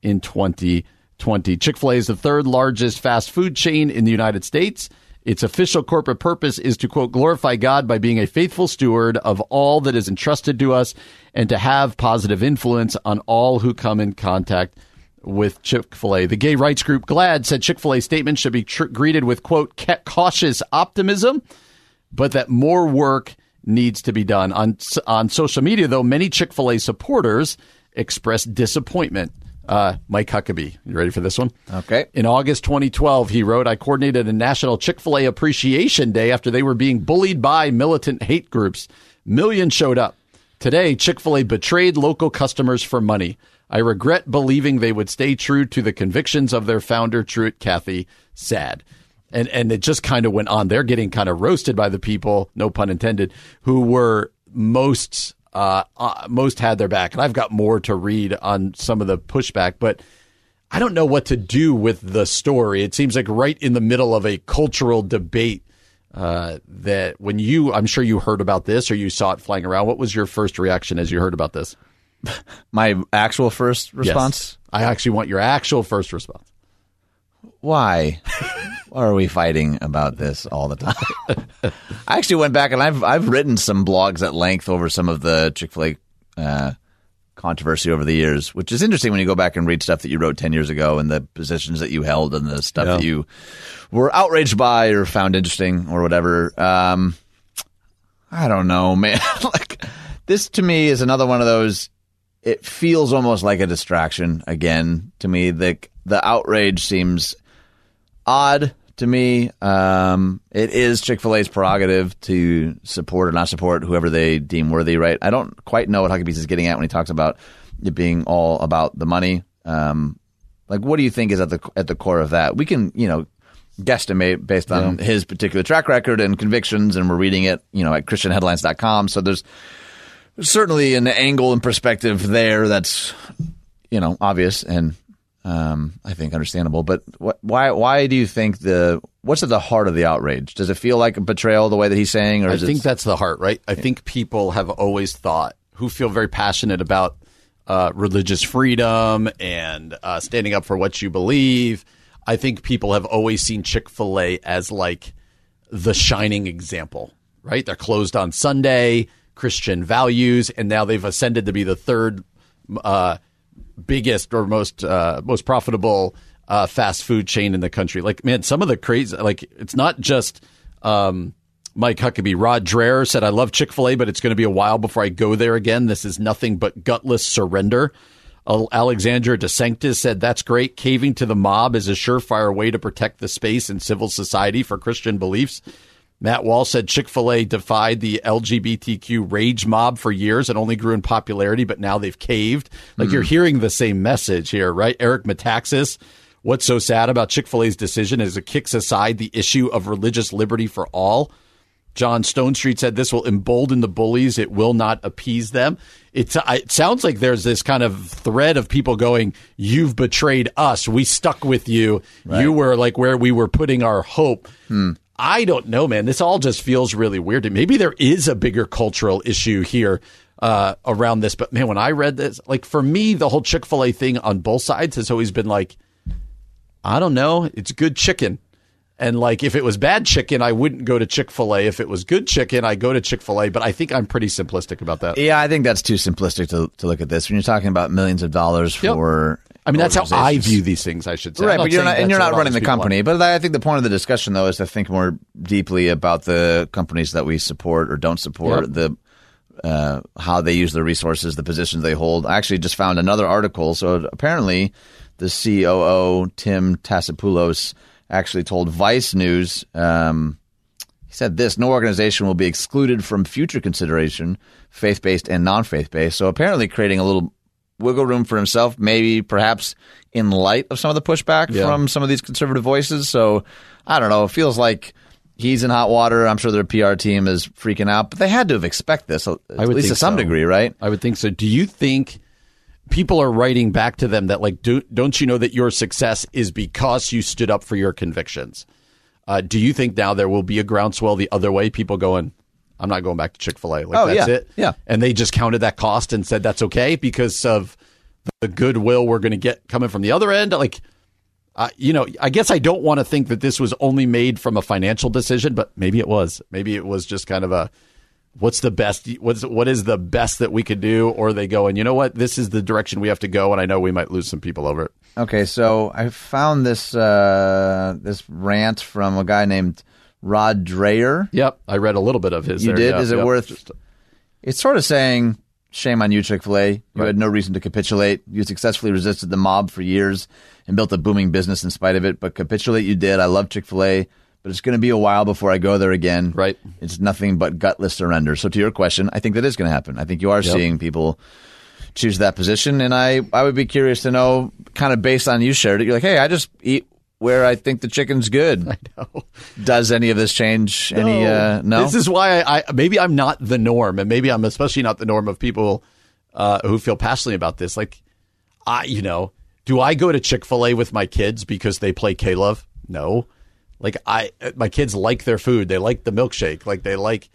in 2020. Chick fil A is the third largest fast food chain in the United States. Its official corporate purpose is to, quote, glorify God by being a faithful steward of all that is entrusted to us and to have positive influence on all who come in contact with Chick fil A. The gay rights group GLAAD said Chick fil A statements should be tr- greeted with, quote, cautious optimism but that more work needs to be done. On on social media, though, many Chick Fil A supporters expressed disappointment. Uh, Mike Huckabee, you ready for this one? Okay. In August 2012, he wrote, "I coordinated a national Chick Fil A Appreciation Day after they were being bullied by militant hate groups. Millions showed up. Today, Chick Fil A betrayed local customers for money." I regret believing they would stay true to the convictions of their founder, Truett Cathy. Sad and and it just kind of went on. They're getting kind of roasted by the people, no pun intended, who were most uh, uh, most had their back, and I've got more to read on some of the pushback, but. I don't know what to do with the story. It seems like right in the middle of a cultural debate uh, that when you, I'm sure you heard about this or you saw it flying around. What was your first reaction as you heard about this? My actual first response? Yes. I actually want your actual first response. Why? Are we fighting about this all the time? I actually went back and I've I've written some blogs at length over some of the Chick Fil A uh, controversy over the years, which is interesting when you go back and read stuff that you wrote 10 years ago and the positions that you held and the stuff Yeah. that you were outraged by or found interesting or whatever. Um, I don't know, man. like this to me is another one of those. It feels almost like a distraction again to me. The the outrage seems odd to me. Um, it is Chick Fil A's prerogative to support or not support whoever they deem worthy. Right? I don't quite know what Huckabees is getting at when he talks about it being all about the money. Um, like, what do you think is at the at the core of that? We can, you know, guesstimate based on his particular track record and convictions, and we're reading it, you know, at ChristianHeadlines.com. So there's certainly an angle and perspective there that's, you know, obvious and um, I think understandable. But what, why why do you think the what's at the heart of the outrage? Does it feel like a betrayal the way that he's saying, or I think it, that's the heart, right? I think people have always thought who feel very passionate about uh, religious freedom and uh, standing up for what you believe. I think people have always seen Chick fil A as like the shining example, right? They're closed on Sunday, Christian values, and now they've ascended to be the third uh, biggest or most uh, most profitable uh, fast food chain in the country. Like, man, some of the crazy, like, it's not just um, Mike Huckabee. Rod Dreher said, "I love Chick Fil A, but it's going to be a while before I go there again. This is nothing but gutless surrender." Alexandra DeSanctis said, "That's great. Caving to the mob is a surefire way to protect the space in civil society for Christian beliefs." Matt Walsh said Chick fil A defied the LGBTQ rage mob for years and only grew in popularity, but now they've caved. Like you're hmm. hearing the same message here, right? Eric Metaxas. What's so sad about Chick fil A's decision is it kicks aside the issue of religious liberty for all. John Stonestreet said this will embolden the bullies. It will not appease them. It's, it sounds like there's this kind of thread of people going, You've betrayed us. We stuck with you. You were like where we were putting our hope. Hmm. I don't know, man. This all just feels really weird. Maybe there is a bigger cultural issue here uh, around this. But man, when I read this, like for me, the whole Chick fil A thing on both sides has always been like, I don't know. It's good chicken. And like, if it was bad chicken, I wouldn't go to Chick fil A. If it was good chicken, I go to Chick fil A. But I think I'm pretty simplistic about that. Yeah, I think that's too simplistic to, to look at this. When you're talking about millions of dollars Yep. I mean, that's how I view these things, I should say. Right, but you're not, and you're not running the company. are. But I think the point of the discussion, though, is to think more deeply about the companies that we support or don't support, Yep. the uh, how they use their resources, the positions they hold. I actually just found another article. So apparently, the COO Tim Tassopoulos actually told Vice News. Um, he said this: No organization will be excluded from future consideration, faith-based and non-faith-based. So apparently, creating a little wiggle room for himself, maybe perhaps in light of some of the pushback Yeah. from some of these conservative voices. So I don't know. It feels like he's in hot water. I'm sure their PR team is freaking out, but they had to have expect this at least to some so. degree, right? I would think so. Do you think people are writing back to them that like, do, don't you know that your success is because you stood up for your convictions? Uh, do you think now there will be a groundswell the other way? People going, I'm not going back to Chick Fil A. Like Oh, that's yeah. it. Yeah. And they just counted that cost and said that's okay because of the goodwill we're going to get coming from the other end. Like, uh, you know, I guess I don't want to think that this was only made from a financial decision, but maybe it was. Maybe it was just kind of a what's the best what's what is the best that we could do or they go and you know what this is the direction we have to go and I know we might lose some people over it. Okay, so I found this uh, this rant from a guy named Rod Dreher. Yep, I read a little bit of his. You there. did? Yeah, Is it yep. worth? Just- It's sort of saying, "Shame on you, Chick Fil A. You had no reason to capitulate. You successfully resisted the mob for years and built a booming business in spite of it. But capitulate you did. I love Chick Fil A, but it's going to be a while before I go there again. Right. It's nothing but gutless surrender. So to your question, I think that is going to happen. I think you are seeing people choose that position, and I I would be curious to know, kind of based on you shared it. You're like, hey, I just eat where I think the chicken's good. I know. Does any of this change any? Uh, no. This is why I, I maybe I'm not the norm, and maybe I'm especially not the norm of people uh, who feel passionately about this. Like, I, you know, do I go to Chick Fil A with my kids because they play K Love? No. Like I, my kids like their food. They like the milkshake. Like they like.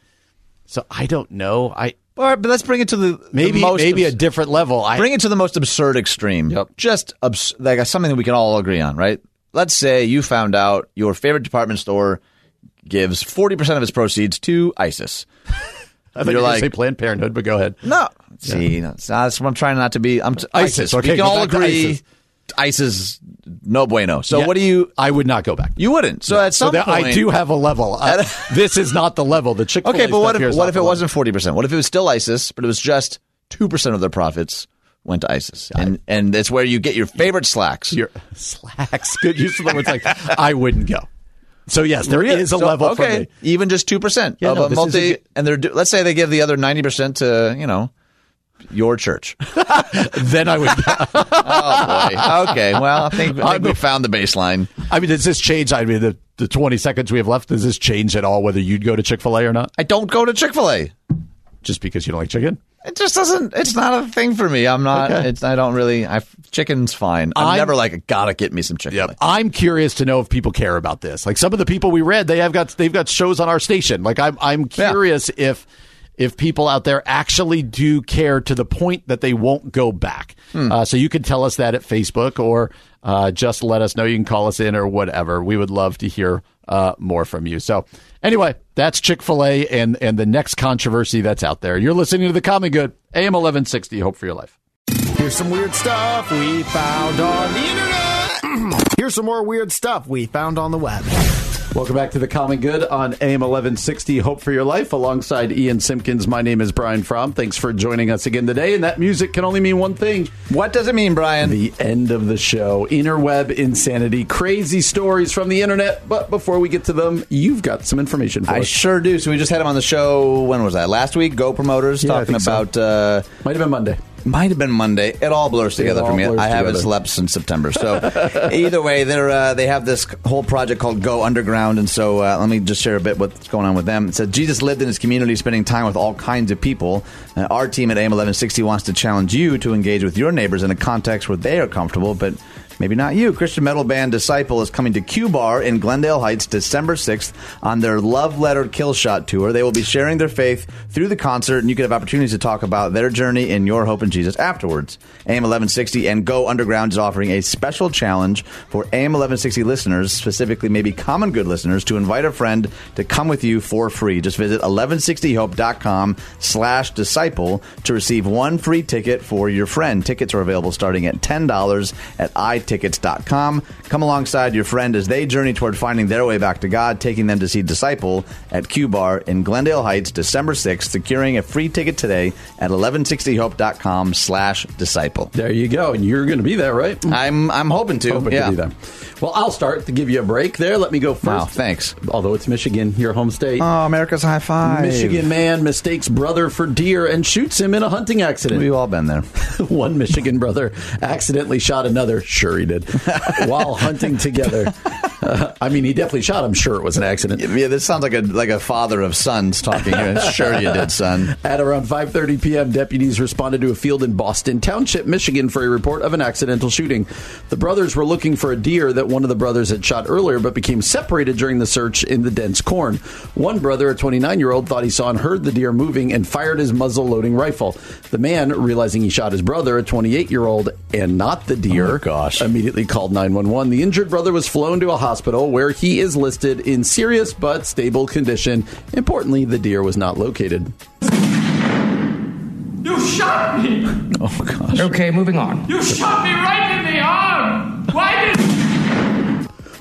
So I don't know. I All right, but let's bring it to the the maybe most maybe a different level. I bring it to the most absurd extreme. Yep. Just abs- like something that we can all agree on, right? Let's say you found out your favorite department store gives forty percent of its proceeds to ISIS. I think you're like- say Planned Parenthood, but go ahead. No, see, that's, that's what I'm trying not to be. I'm t- ISIS, okay, we can all agree. ISIS. ISIS, no bueno. So Yeah, what do you? I would not go back. You wouldn't. So at so some that point, I do have a level. This is not the level. The Chick. Okay, but what if what if it wasn't forty percent? What if it was still ISIS, but it was just two percent of their profits went to ISIS, and and that's where you get your favorite slacks. your slacks? Good use of the words. Like I wouldn't go. So yes, there is a So, level for Okay, me. even just two percent Yeah, of no, a is a multi, and they're let's say they give the other ninety percent to you know your church. Then I would. oh boy. Okay. Well, I think, I think we found the baseline. I mean, does this change? I mean, the, the twenty seconds we have left. Does this change at all whether you'd go to Chick Fil A or not? I don't go to Chick Fil A. Just because you don't like chicken? It just doesn't. It's not a thing for me. I'm not. Okay. It's. I don't really. I chicken's fine. I'm, I'm- never like gotta get me some chicken. Yep. I'm curious to know if people care about this. Like some of the people we read, they have got they've got shows on our station. Like I'm I'm Yeah. curious if if people out there actually do care to the point that they won't go back. Uh, so you can tell us that at Facebook or uh, just let us know. You can call us in or whatever. We would love to hear uh, more from you. So anyway, that's Chick Fil A and and the next controversy that's out there. You're listening to the Common Good, AM 1160. Hope for your life. Here's some weird stuff we found on the internet. Here's some more weird stuff we found on the web. Welcome back to the Common Good on AM 1160 Hope for Your Life alongside Ian Simpkins. My name is Brian Fromm. Thanks for joining us again today. And that music can only mean one thing What does it mean, Brian? the end of the show. Interweb insanity, crazy stories from the internet. But before we get to them, you've got some information for I us. sure do. So we just had him on the show. When was that? Last week. Go promoters Yeah, talking think so. about. Uh, Might have been Monday. Might have been Monday. It all blurs together all for me. I haven't slept since September. So either way, they're uh, they have this whole project called Go Underground, and so uh, let me just share a bit what's going on with them. It said Jesus lived in his community, spending time with all kinds of people. Uh, our team at AM eleven sixty wants to challenge you to engage with your neighbors in a context where they are comfortable, but. Maybe not you. Christian metal band Disciple is coming to Q Bar in Glendale Heights December 6th on their Love Letter Kill Shot tour. They will be sharing their faith through the concert, and you can have opportunities to talk about their journey in your hope in Jesus afterwards. AM 1160 and Go Underground is offering a special challenge for AM 1160 listeners, specifically maybe Common Good listeners, to invite a friend to come with you for free. Just visit 1160hope.com slash disciple to receive one free ticket for your friend. Tickets are available starting at $10 at itickets.com. Come alongside your friend as they journey toward finding their way back to God, taking them to see Disciple at Q Bar in Glendale Heights, December 6th, securing a free ticket today at 1160hope.com slash disciple. There you go. And you're going to be there, right? I'm I'm hoping to. Hoping yeah. to be there. Well, I'll start to give you a break there. Let me go oh, first. Wow, thanks. Although it's Michigan, your home state. Oh, America's high five. Michigan man mistakes brother for deer and shoots him in a hunting accident. We've all been there. One Michigan brother accidentally shot another. Sure, he did. While hunting together. Uh, I mean, he definitely shot him. Sure, it was an accident. Yeah, this sounds like a like a father of sons talking here. sure you did, son. At around 5:30 p.m., deputies responded to a field in Boston Township, Michigan, for a report of an accidental shooting. The brothers were looking for a deer that one of the brothers had shot earlier, but became separated during the search in the dense corn. One brother, a 29-year-old, thought he saw and heard the deer moving and fired his muzzle-loading rifle. The man, realizing he shot his brother, a 28-year-old, and not the deer, Oh, gosh. Immediately called 911. The injured brother was flown to a hospital where he is listed in serious but stable condition. Importantly, the deer was not located. You shot me! Oh gosh. Okay, moving on. You shot me right in the arm! Why did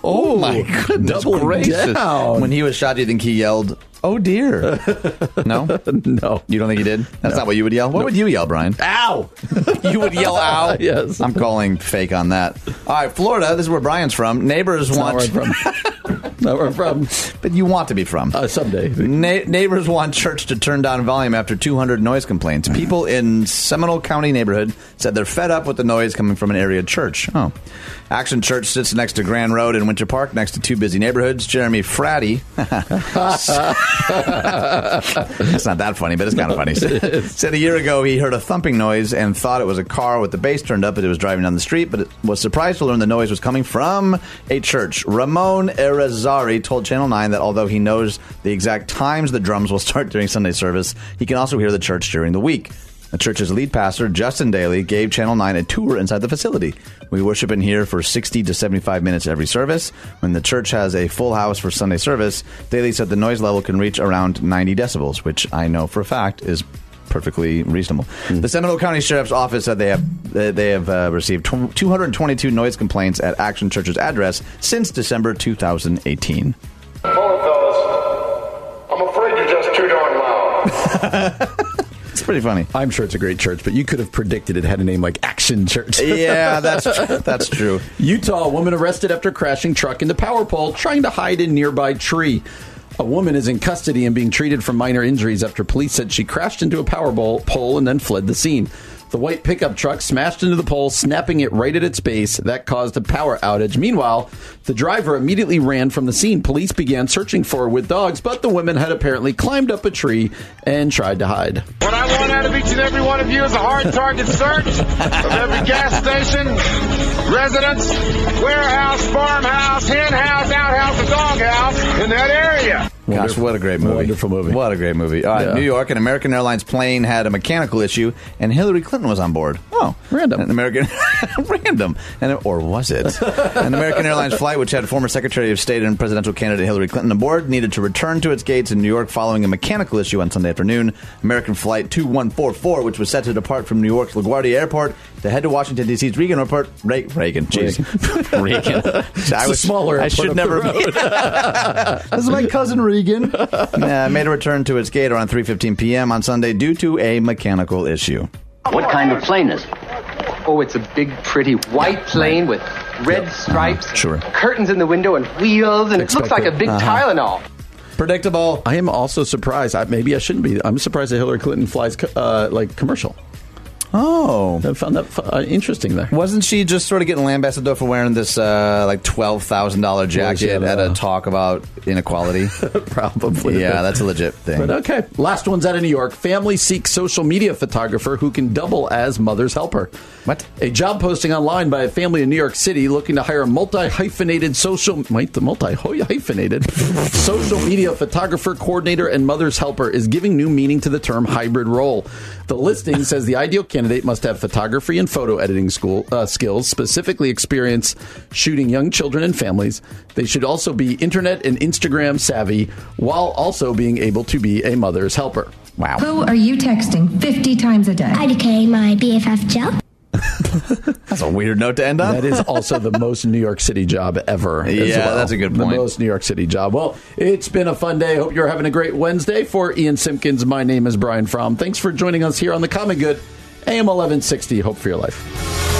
Oh, oh my goodness Double gracious. down. When he was shot, do you think he yelled, "Oh dear"? no, No. you don't think you did. That's not what you would yell. What would you yell, Brian? Ow! you would yell "ow." Yes. I'm calling fake on that. All right, Florida. This is where Brian's from. Neighbors Not want where I'm from. No, we're from but you want to be from. uh, someday. Na- neighbors want church to turn down volume after 200 noise complaints. People in Seminole County neighborhood said they're fed up with the noise coming from an area church. Oh. Action Church sits next to Grand Road in Winter Park, next to two busy neighborhoods. Jeremy Fratty. It's not that funny, but it's kind of funny. Said a year ago he heard a thumping noise and thought it was a car with the bass turned up as it was driving down the street, but was surprised to learn the noise was coming from a church. Ramon Erazari told Channel 9 that although he knows the exact times the drums will start during Sunday service, he can also hear the church during the week. The church's lead pastor, Justin Daly, gave Channel 9 a tour inside the facility. We worship in here for 60 to 75 minutes every service. When the church has a full house for Sunday service, Daly said the noise level can reach around 90 decibels, which I know for a fact is perfectly reasonable. The Seminole County Sheriff's Office said they have they they have uh, received 222 noise complaints at Action Church's address since December 2018. Hold it, fellas. I'm afraid you're just too darn loud. Pretty funny. I'm sure it's a great church, but you could have predicted it had a name like Action Church. Yeah, that's that's true. Utah woman arrested after crashing truck into power pole trying to hide in nearby tree. A woman is in custody and being treated for minor injuries after police said she crashed into a power pole and then fled the scene. The white pickup truck smashed into the pole, snapping it right at its base. That caused a power outage. Meanwhile, the driver immediately ran from the scene. Police began searching for her with dogs, but the woman had apparently climbed up a tree and tried to hide. What I want out of each and every one of you is a hard target search of every gas station, residence, warehouse, farmhouse, hen house, outhouse, and doghouse in that area. Gosh, what a great movie. Wonderful movie. What a great movie. All right, Yeah. New York, an American Airlines plane had a mechanical issue, and Hillary Clinton was on board. Oh, Random. An American, random, and or was it? An American Airlines flight, which had former Secretary of State and presidential candidate Hillary Clinton aboard, needed to return to its gates in New York following a mechanical issue on Sunday afternoon. American Flight 2144, which was set to depart from New York's LaGuardia Airport to head to Washington D.C.'s Reagan Airport. Re- Reagan, jeez, Reagan. I a smaller I should up never. road. this is my cousin Regan. uh, made a return to its gate around 3:15 p.m. on Sunday due to a mechanical issue. What kind of plane is it? Oh, it's a big, pretty white plane with red stripes, sure. curtains in the window, and wheels, and it looks like a big Tylenol. Predictable. I am also surprised. I, maybe I shouldn't be. I'm surprised that Hillary Clinton flies uh, like commercial. Oh. I found that uh, interesting there. Wasn't she just sort of getting lambasted though for wearing this uh, like twelve thousand dollar jacket at uh, a talk about inequality? Probably. yeah, that's a legit thing. But okay. Last one's out of New York. Family seeks social media photographer who can double as mother's helper. What? A job posting online by a family in New York City looking to hire a multi hyphenated social wait, the multi hyphenated social media photographer, coordinator, and mother's helper is giving new meaning to the term hybrid role. The listing says the ideal candidate must have photography and photo editing school uh, skills, specifically experience shooting young children and families. They should also be internet and Instagram savvy, while also being able to be a mother's helper. Wow. Who are you texting 50 times a day? IDK, my BFF Joe. That's a weird note to end on. That is also the most New York City job ever. Yeah, well. that's a good point. The most New York City job. Well, it's been a fun day. Hope you're having a great Wednesday. For Ian Simpkins, my name is Brian Fromm. Thanks for joining us here on The Common Good, AM 1160. Hope for your life.